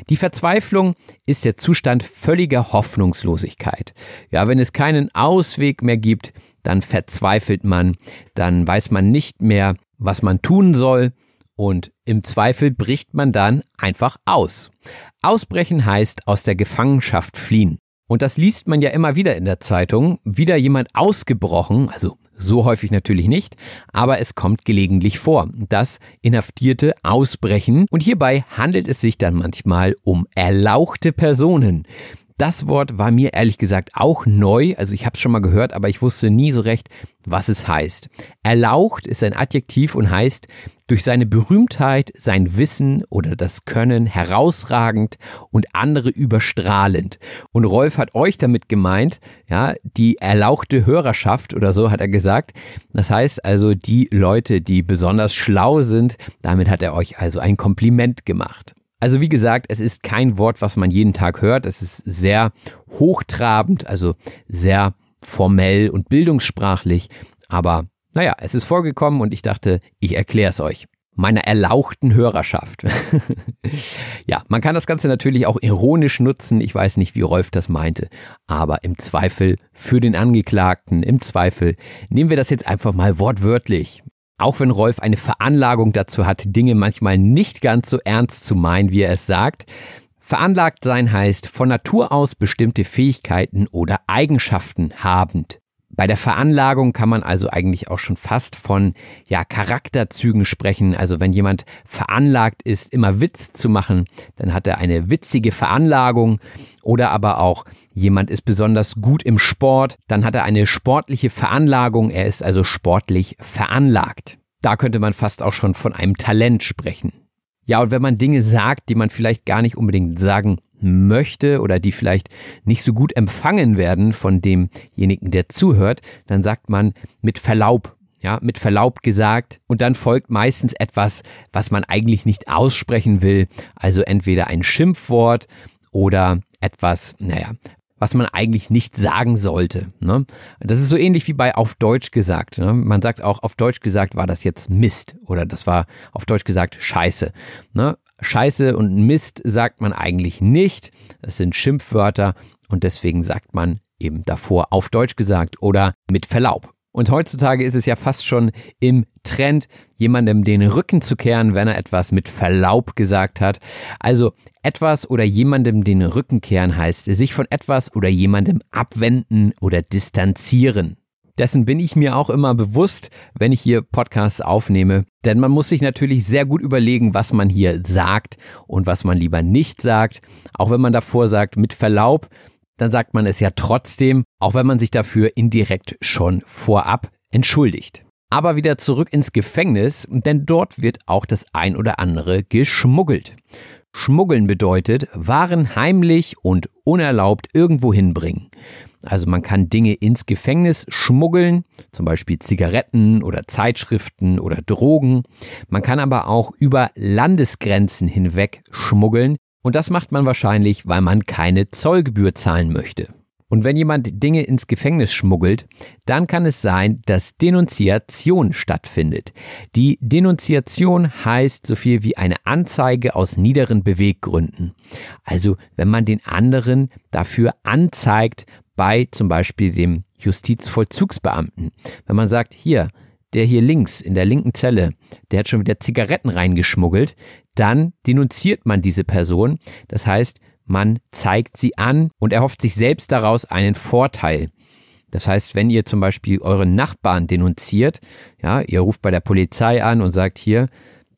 Die Verzweiflung ist der Zustand völliger Hoffnungslosigkeit. Ja, wenn es keinen Ausweg mehr gibt, dann verzweifelt man, dann weiß man nicht mehr, was man tun soll und im Zweifel bricht man dann einfach aus. Ausbrechen heißt aus der Gefangenschaft fliehen. Und das liest man ja immer wieder in der Zeitung. Wieder jemand ausgebrochen, also so häufig natürlich nicht, aber es kommt gelegentlich vor, dass Inhaftierte ausbrechen. Und hierbei handelt es sich dann manchmal um erlauchte Personen. Das Wort war mir ehrlich gesagt auch neu, also ich habe es schon mal gehört, aber ich wusste nie so recht, was es heißt. Erlaucht ist ein Adjektiv und heißt durch seine Berühmtheit, sein Wissen oder das Können herausragend und andere überstrahlend. Und Rolf hat euch damit gemeint, ja, die erlauchte Hörerschaft oder so hat er gesagt. Das heißt also die Leute, die besonders schlau sind, damit hat er euch also ein Kompliment gemacht. Also wie gesagt, es ist kein Wort, was man jeden Tag hört. Es ist sehr hochtrabend, also sehr formell und bildungssprachlich. Aber naja, es ist vorgekommen und ich dachte, ich erkläre es euch. Meiner erlauchten Hörerschaft. ja, man kann das Ganze natürlich auch ironisch nutzen. Ich weiß nicht, wie Rolf das meinte. Aber im Zweifel für den Angeklagten, im Zweifel nehmen wir das jetzt einfach mal wortwörtlich. Auch wenn Rolf eine Veranlagung dazu hat, Dinge manchmal nicht ganz so ernst zu meinen, wie er es sagt. Veranlagt sein heißt von Natur aus bestimmte Fähigkeiten oder Eigenschaften habend. Bei der Veranlagung kann man also eigentlich auch schon fast von ja, Charakterzügen sprechen. Also wenn jemand veranlagt ist, immer Witz zu machen, dann hat er eine witzige Veranlagung. Oder aber auch jemand ist besonders gut im Sport, dann hat er eine sportliche Veranlagung. Er ist also sportlich veranlagt. Da könnte man fast auch schon von einem Talent sprechen. Ja, und wenn man Dinge sagt, die man vielleicht gar nicht unbedingt sagen möchte oder die vielleicht nicht so gut empfangen werden von demjenigen, der zuhört, dann sagt man mit Verlaub ja, mit Verlaub gesagt. Und dann folgt meistens etwas, was man eigentlich nicht aussprechen will. Also entweder ein Schimpfwort oder etwas, naja, was man eigentlich nicht sagen sollte. Ne? Das ist so ähnlich wie bei auf Deutsch gesagt. Ne? Man sagt auch, auf Deutsch gesagt war das jetzt Mist oder das war auf Deutsch gesagt Scheiße. Ne? Scheiße und Mist sagt man eigentlich nicht. Das sind Schimpfwörter und deswegen sagt man eben davor auf Deutsch gesagt oder mit Verlaub. Und heutzutage ist es ja fast schon im Trend, jemandem den Rücken zu kehren, wenn er etwas mit Verlaub gesagt hat. Also etwas oder jemandem den Rücken kehren heißt, sich von etwas oder jemandem abwenden oder distanzieren. Dessen bin ich mir auch immer bewusst, wenn ich hier Podcasts aufnehme. Denn man muss sich natürlich sehr gut überlegen, was man hier sagt und was man lieber nicht sagt. Auch wenn man davor sagt, mit Verlaub, dann sagt man es ja trotzdem, auch wenn man sich dafür indirekt schon vorab entschuldigt. Aber wieder zurück ins Gefängnis, denn dort wird auch das ein oder andere geschmuggelt. Schmuggeln bedeutet, Waren heimlich und unerlaubt irgendwo hinbringen. Also man kann Dinge ins Gefängnis schmuggeln, zum Beispiel Zigaretten oder Zeitschriften oder Drogen. Man kann aber auch über Landesgrenzen hinweg schmuggeln, und das macht man wahrscheinlich, weil man keine Zollgebühr zahlen möchte. Und wenn jemand Dinge ins Gefängnis schmuggelt, dann kann es sein, dass Denunziation stattfindet. Die Denunziation heißt so viel wie eine Anzeige aus niederen Beweggründen. Also wenn man den anderen dafür anzeigt, bei zum Beispiel dem Justizvollzugsbeamten. Wenn man sagt, hier, der hier links in der linken Zelle, der hat schon wieder Zigaretten reingeschmuggelt, dann denunziert man diese Person. Das heißt, man zeigt sie an und erhofft sich selbst daraus einen Vorteil. Das heißt, wenn ihr zum Beispiel euren Nachbarn denunziert, ja, ihr ruft bei der Polizei an und sagt hier,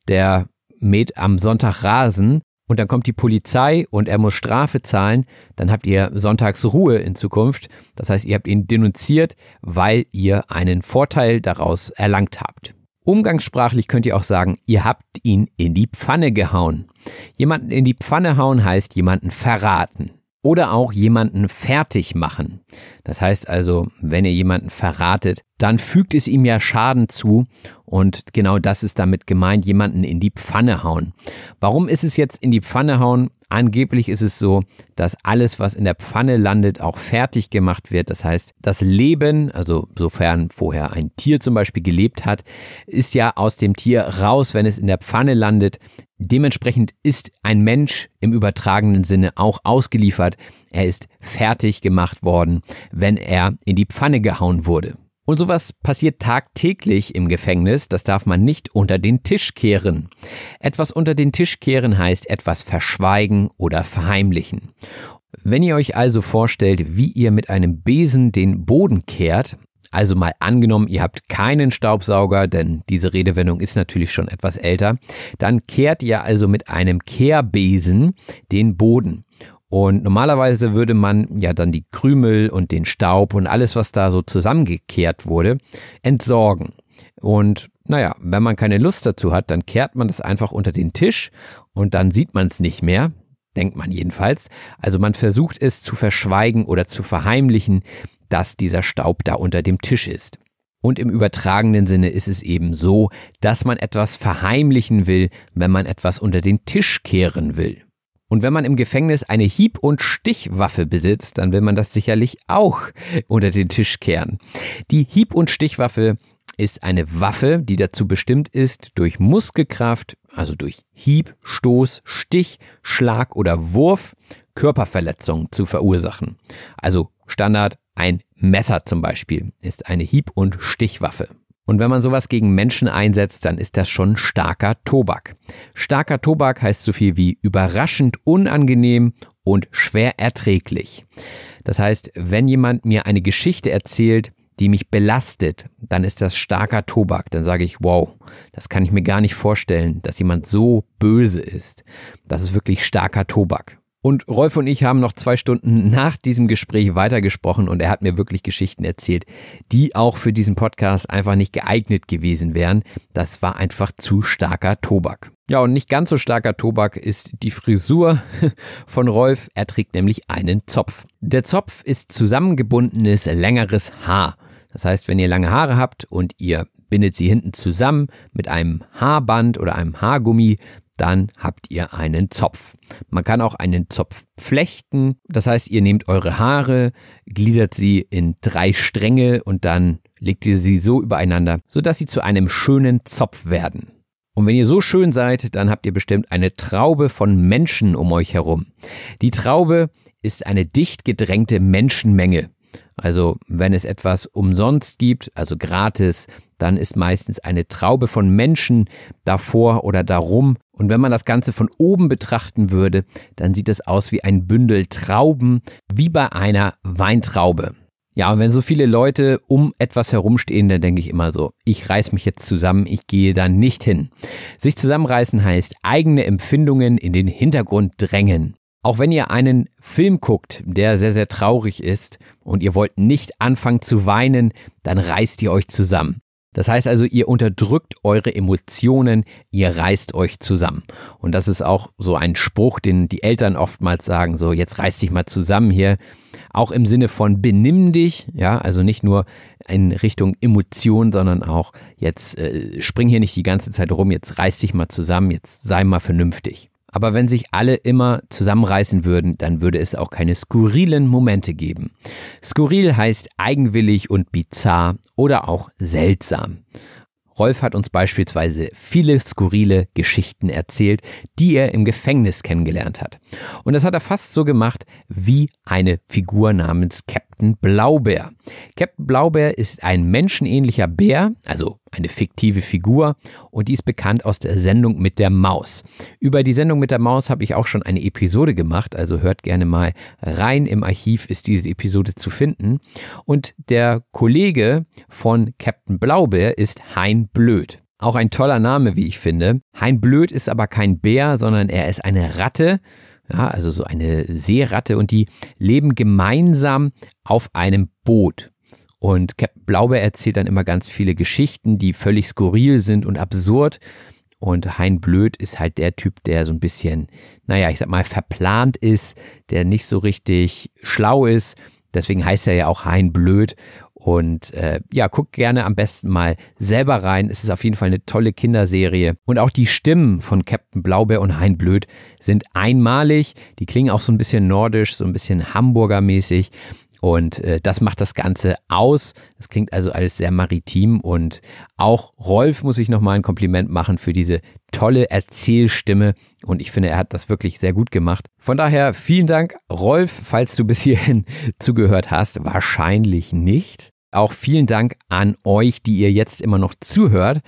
der mäht am Sonntag Rasen und dann kommt die Polizei und er muss Strafe zahlen, dann habt ihr sonntags Ruhe in Zukunft. Das heißt, ihr habt ihn denunziert, weil ihr einen Vorteil daraus erlangt habt. Umgangssprachlich könnt ihr auch sagen, ihr habt ihn in die Pfanne gehauen. Jemanden in die Pfanne hauen heißt jemanden verraten. Oder auch jemanden fertig machen. Das heißt also, wenn ihr jemanden verratet, dann fügt es ihm ja Schaden zu und genau das ist damit gemeint, jemanden in die Pfanne hauen. Warum ist es jetzt in die Pfanne hauen? Angeblich ist es so, dass alles, was in der Pfanne landet, auch fertig gemacht wird. Das heißt, das Leben, also sofern vorher ein Tier zum Beispiel gelebt hat, ist ja aus dem Tier raus, wenn es in der Pfanne landet. Dementsprechend ist ein Mensch im übertragenen Sinne auch ausgeliefert. Er ist fertig gemacht worden, wenn er in die Pfanne gehauen wurde. Und sowas passiert tagtäglich im Gefängnis, das darf man nicht unter den Tisch kehren. Etwas unter den Tisch kehren heißt etwas verschweigen oder verheimlichen. Wenn ihr euch also vorstellt, wie ihr mit einem Besen den Boden kehrt, also mal angenommen, ihr habt keinen Staubsauger, denn diese Redewendung ist natürlich schon etwas älter, dann kehrt ihr also mit einem Kehrbesen den Boden. Und normalerweise würde man ja dann die Krümel und den Staub und alles, was da so zusammengekehrt wurde, entsorgen. Und naja, wenn man keine Lust dazu hat, dann kehrt man das einfach unter den Tisch und dann sieht man es nicht mehr, denkt man jedenfalls. Also man versucht es zu verschweigen oder zu verheimlichen, dass dieser Staub da unter dem Tisch ist. Und im übertragenen Sinne ist es eben so, dass man etwas verheimlichen will, wenn man etwas unter den Tisch kehren will. Und wenn man im Gefängnis eine Hieb- und Stichwaffe besitzt, dann will man das sicherlich auch unter den Tisch kehren. Die Hieb- und Stichwaffe ist eine Waffe, die dazu bestimmt ist, durch Muskelkraft, also durch Hieb, Stoß, Stich, Schlag oder Wurf Körperverletzungen zu verursachen. Also Standard, ein Messer zum Beispiel ist eine Hieb- und Stichwaffe. Und wenn man sowas gegen Menschen einsetzt, dann ist das schon starker Tobak. Starker Tobak heißt so viel wie überraschend unangenehm und schwer erträglich. Das heißt, wenn jemand mir eine Geschichte erzählt, die mich belastet, dann ist das starker Tobak. Dann sage ich, wow, das kann ich mir gar nicht vorstellen, dass jemand so böse ist. Das ist wirklich starker Tobak. Und Rolf und ich haben noch zwei Stunden nach diesem Gespräch weitergesprochen und er hat mir wirklich Geschichten erzählt, die auch für diesen Podcast einfach nicht geeignet gewesen wären. Das war einfach zu starker Tobak. Ja, und nicht ganz so starker Tobak ist die Frisur von Rolf. Er trägt nämlich einen Zopf. Der Zopf ist zusammengebundenes, längeres Haar. Das heißt, wenn ihr lange Haare habt und ihr bindet sie hinten zusammen mit einem Haarband oder einem Haargummi, dann habt ihr einen Zopf. Man kann auch einen Zopf flechten. Das heißt, ihr nehmt eure Haare, gliedert sie in drei Stränge und dann legt ihr sie so übereinander, sodass sie zu einem schönen Zopf werden. Und wenn ihr so schön seid, dann habt ihr bestimmt eine Traube von Menschen um euch herum. Die Traube ist eine dicht gedrängte Menschenmenge. Also wenn es etwas umsonst gibt, also gratis, dann ist meistens eine Traube von Menschen davor oder darum. Und wenn man das Ganze von oben betrachten würde, dann sieht es aus wie ein Bündel Trauben, wie bei einer Weintraube. Ja, und wenn so viele Leute um etwas herumstehen, dann denke ich immer so, ich reiß mich jetzt zusammen, ich gehe da nicht hin. Sich zusammenreißen heißt eigene Empfindungen in den Hintergrund drängen. Auch wenn ihr einen Film guckt, der sehr, sehr traurig ist und ihr wollt nicht anfangen zu weinen, dann reißt ihr euch zusammen. Das heißt also, ihr unterdrückt eure Emotionen, ihr reißt euch zusammen. Und das ist auch so ein Spruch, den die Eltern oftmals sagen, so jetzt reiß dich mal zusammen hier. Auch im Sinne von benimm dich, ja, also nicht nur in Richtung Emotion, sondern auch jetzt äh, spring hier nicht die ganze Zeit rum, jetzt reiß dich mal zusammen, jetzt sei mal vernünftig. Aber wenn sich alle immer zusammenreißen würden, dann würde es auch keine skurrilen Momente geben. Skurril heißt eigenwillig und bizarr oder auch seltsam. Rolf hat uns beispielsweise viele skurrile Geschichten erzählt, die er im Gefängnis kennengelernt hat. Und das hat er fast so gemacht wie eine Figur namens Captain Blaubeer. Captain Blaubeer ist ein menschenähnlicher Bär, also eine fiktive Figur und die ist bekannt aus der Sendung mit der Maus. Über die Sendung mit der Maus habe ich auch schon eine Episode gemacht, also hört gerne mal rein. Im Archiv ist diese Episode zu finden. Und der Kollege von Captain Blaubeer ist Hein Blöd. Auch ein toller Name, wie ich finde. Hein Blöd ist aber kein Bär, sondern er ist eine Ratte. Ja, also so eine Seeratte und die leben gemeinsam auf einem Boot. Und Captain Blaubeer erzählt dann immer ganz viele Geschichten, die völlig skurril sind und absurd. Und Hein Blöd ist halt der Typ, der so ein bisschen, naja, ich sag mal, verplant ist, der nicht so richtig schlau ist. Deswegen heißt er ja auch Hein Blöd. Und äh, ja, guckt gerne am besten mal selber rein. Es ist auf jeden Fall eine tolle Kinderserie. Und auch die Stimmen von Captain Blaubeer und Hein Blöd sind einmalig. Die klingen auch so ein bisschen nordisch, so ein bisschen Hamburger mäßig. Und äh, das macht das Ganze aus. Das klingt also alles sehr maritim und auch Rolf muss ich nochmal ein Kompliment machen für diese tolle Erzählstimme und ich finde, er hat das wirklich sehr gut gemacht. Von daher vielen Dank, Rolf, falls du bis hierhin zugehört hast. Wahrscheinlich nicht. Auch vielen Dank an euch, die ihr jetzt immer noch zuhört.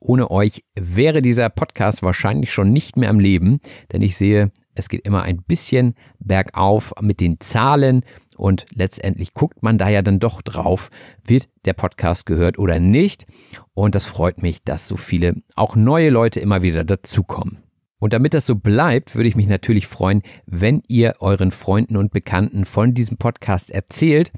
Ohne euch wäre dieser Podcast wahrscheinlich schon nicht mehr am Leben, denn ich sehe, es geht immer ein bisschen bergauf mit den Zahlen und letztendlich guckt man da ja dann doch drauf, wird der Podcast gehört oder nicht. Und das freut mich, dass so viele, auch neue Leute immer wieder dazukommen. Und damit das so bleibt, würde ich mich natürlich freuen, wenn ihr euren Freunden und Bekannten von diesem Podcast erzählt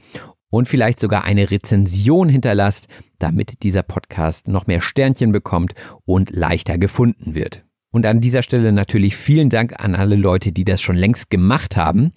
und vielleicht sogar eine Rezension hinterlasst, damit dieser Podcast noch mehr Sternchen bekommt und leichter gefunden wird. Und an dieser Stelle natürlich vielen Dank an alle Leute, die das schon längst gemacht haben.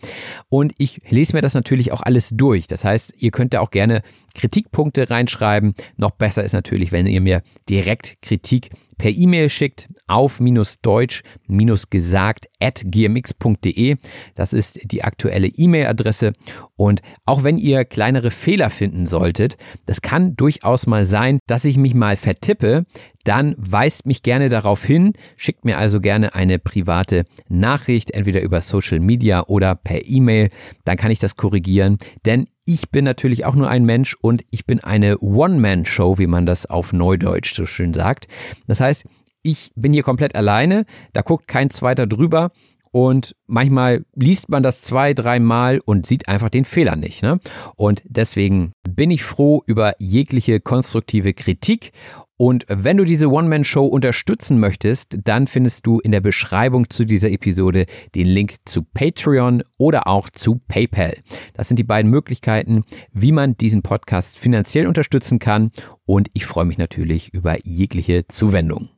Und ich lese mir das natürlich auch alles durch. Das heißt, ihr könnt da auch gerne Kritikpunkte reinschreiben. Noch besser ist natürlich, wenn ihr mir direkt Kritik per E-Mail schickt auf deutsch-gesagt at gmx.de. Das ist die aktuelle E-Mail-Adresse. Und auch wenn ihr kleinere Fehler finden solltet, das kann durchaus mal sein, dass ich mich mal vertippe, dann weist mich gerne darauf hin, schickt mir also gerne eine private Nachricht, entweder über Social Media oder per E-Mail, dann kann ich das korrigieren, denn ich bin natürlich auch nur ein Mensch und ich bin eine One-Man-Show, wie man das auf Neudeutsch so schön sagt. Das heißt, ich bin hier komplett alleine, da guckt kein zweiter drüber und manchmal liest man das zwei, dreimal und sieht einfach den Fehler nicht. Ne? Und deswegen bin ich froh über jegliche konstruktive Kritik und wenn du diese One-Man-Show unterstützen möchtest, dann findest du in der Beschreibung zu dieser Episode den Link zu Patreon oder auch zu PayPal. Das sind die beiden Möglichkeiten, wie man diesen Podcast finanziell unterstützen kann. Und ich freue mich natürlich über jegliche Zuwendung.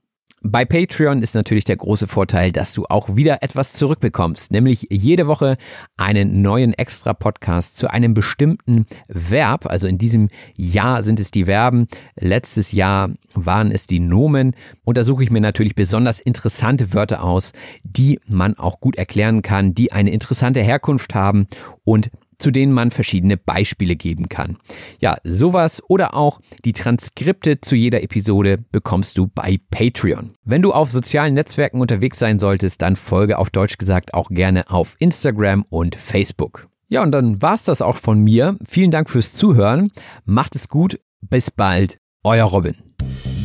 Bei Patreon ist natürlich der große Vorteil, dass du auch wieder etwas zurückbekommst, nämlich jede Woche einen neuen Extra-Podcast zu einem bestimmten Verb. Also in diesem Jahr sind es die Verben, letztes Jahr waren es die Nomen und da suche ich mir natürlich besonders interessante Wörter aus, die man auch gut erklären kann, die eine interessante Herkunft haben und zu denen man verschiedene Beispiele geben kann. Ja, sowas oder auch die Transkripte zu jeder Episode bekommst du bei Patreon. Wenn du auf sozialen Netzwerken unterwegs sein solltest, dann folge auf Deutsch gesagt auch gerne auf Instagram und Facebook. Ja, und dann war's das auch von mir. Vielen Dank fürs Zuhören. Macht es gut. Bis bald. Euer Robin.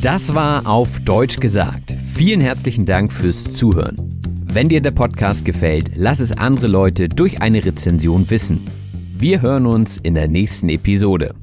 Das war auf Deutsch gesagt. Vielen herzlichen Dank fürs Zuhören. Wenn dir der Podcast gefällt, lass es andere Leute durch eine Rezension wissen. Wir hören uns in der nächsten Episode.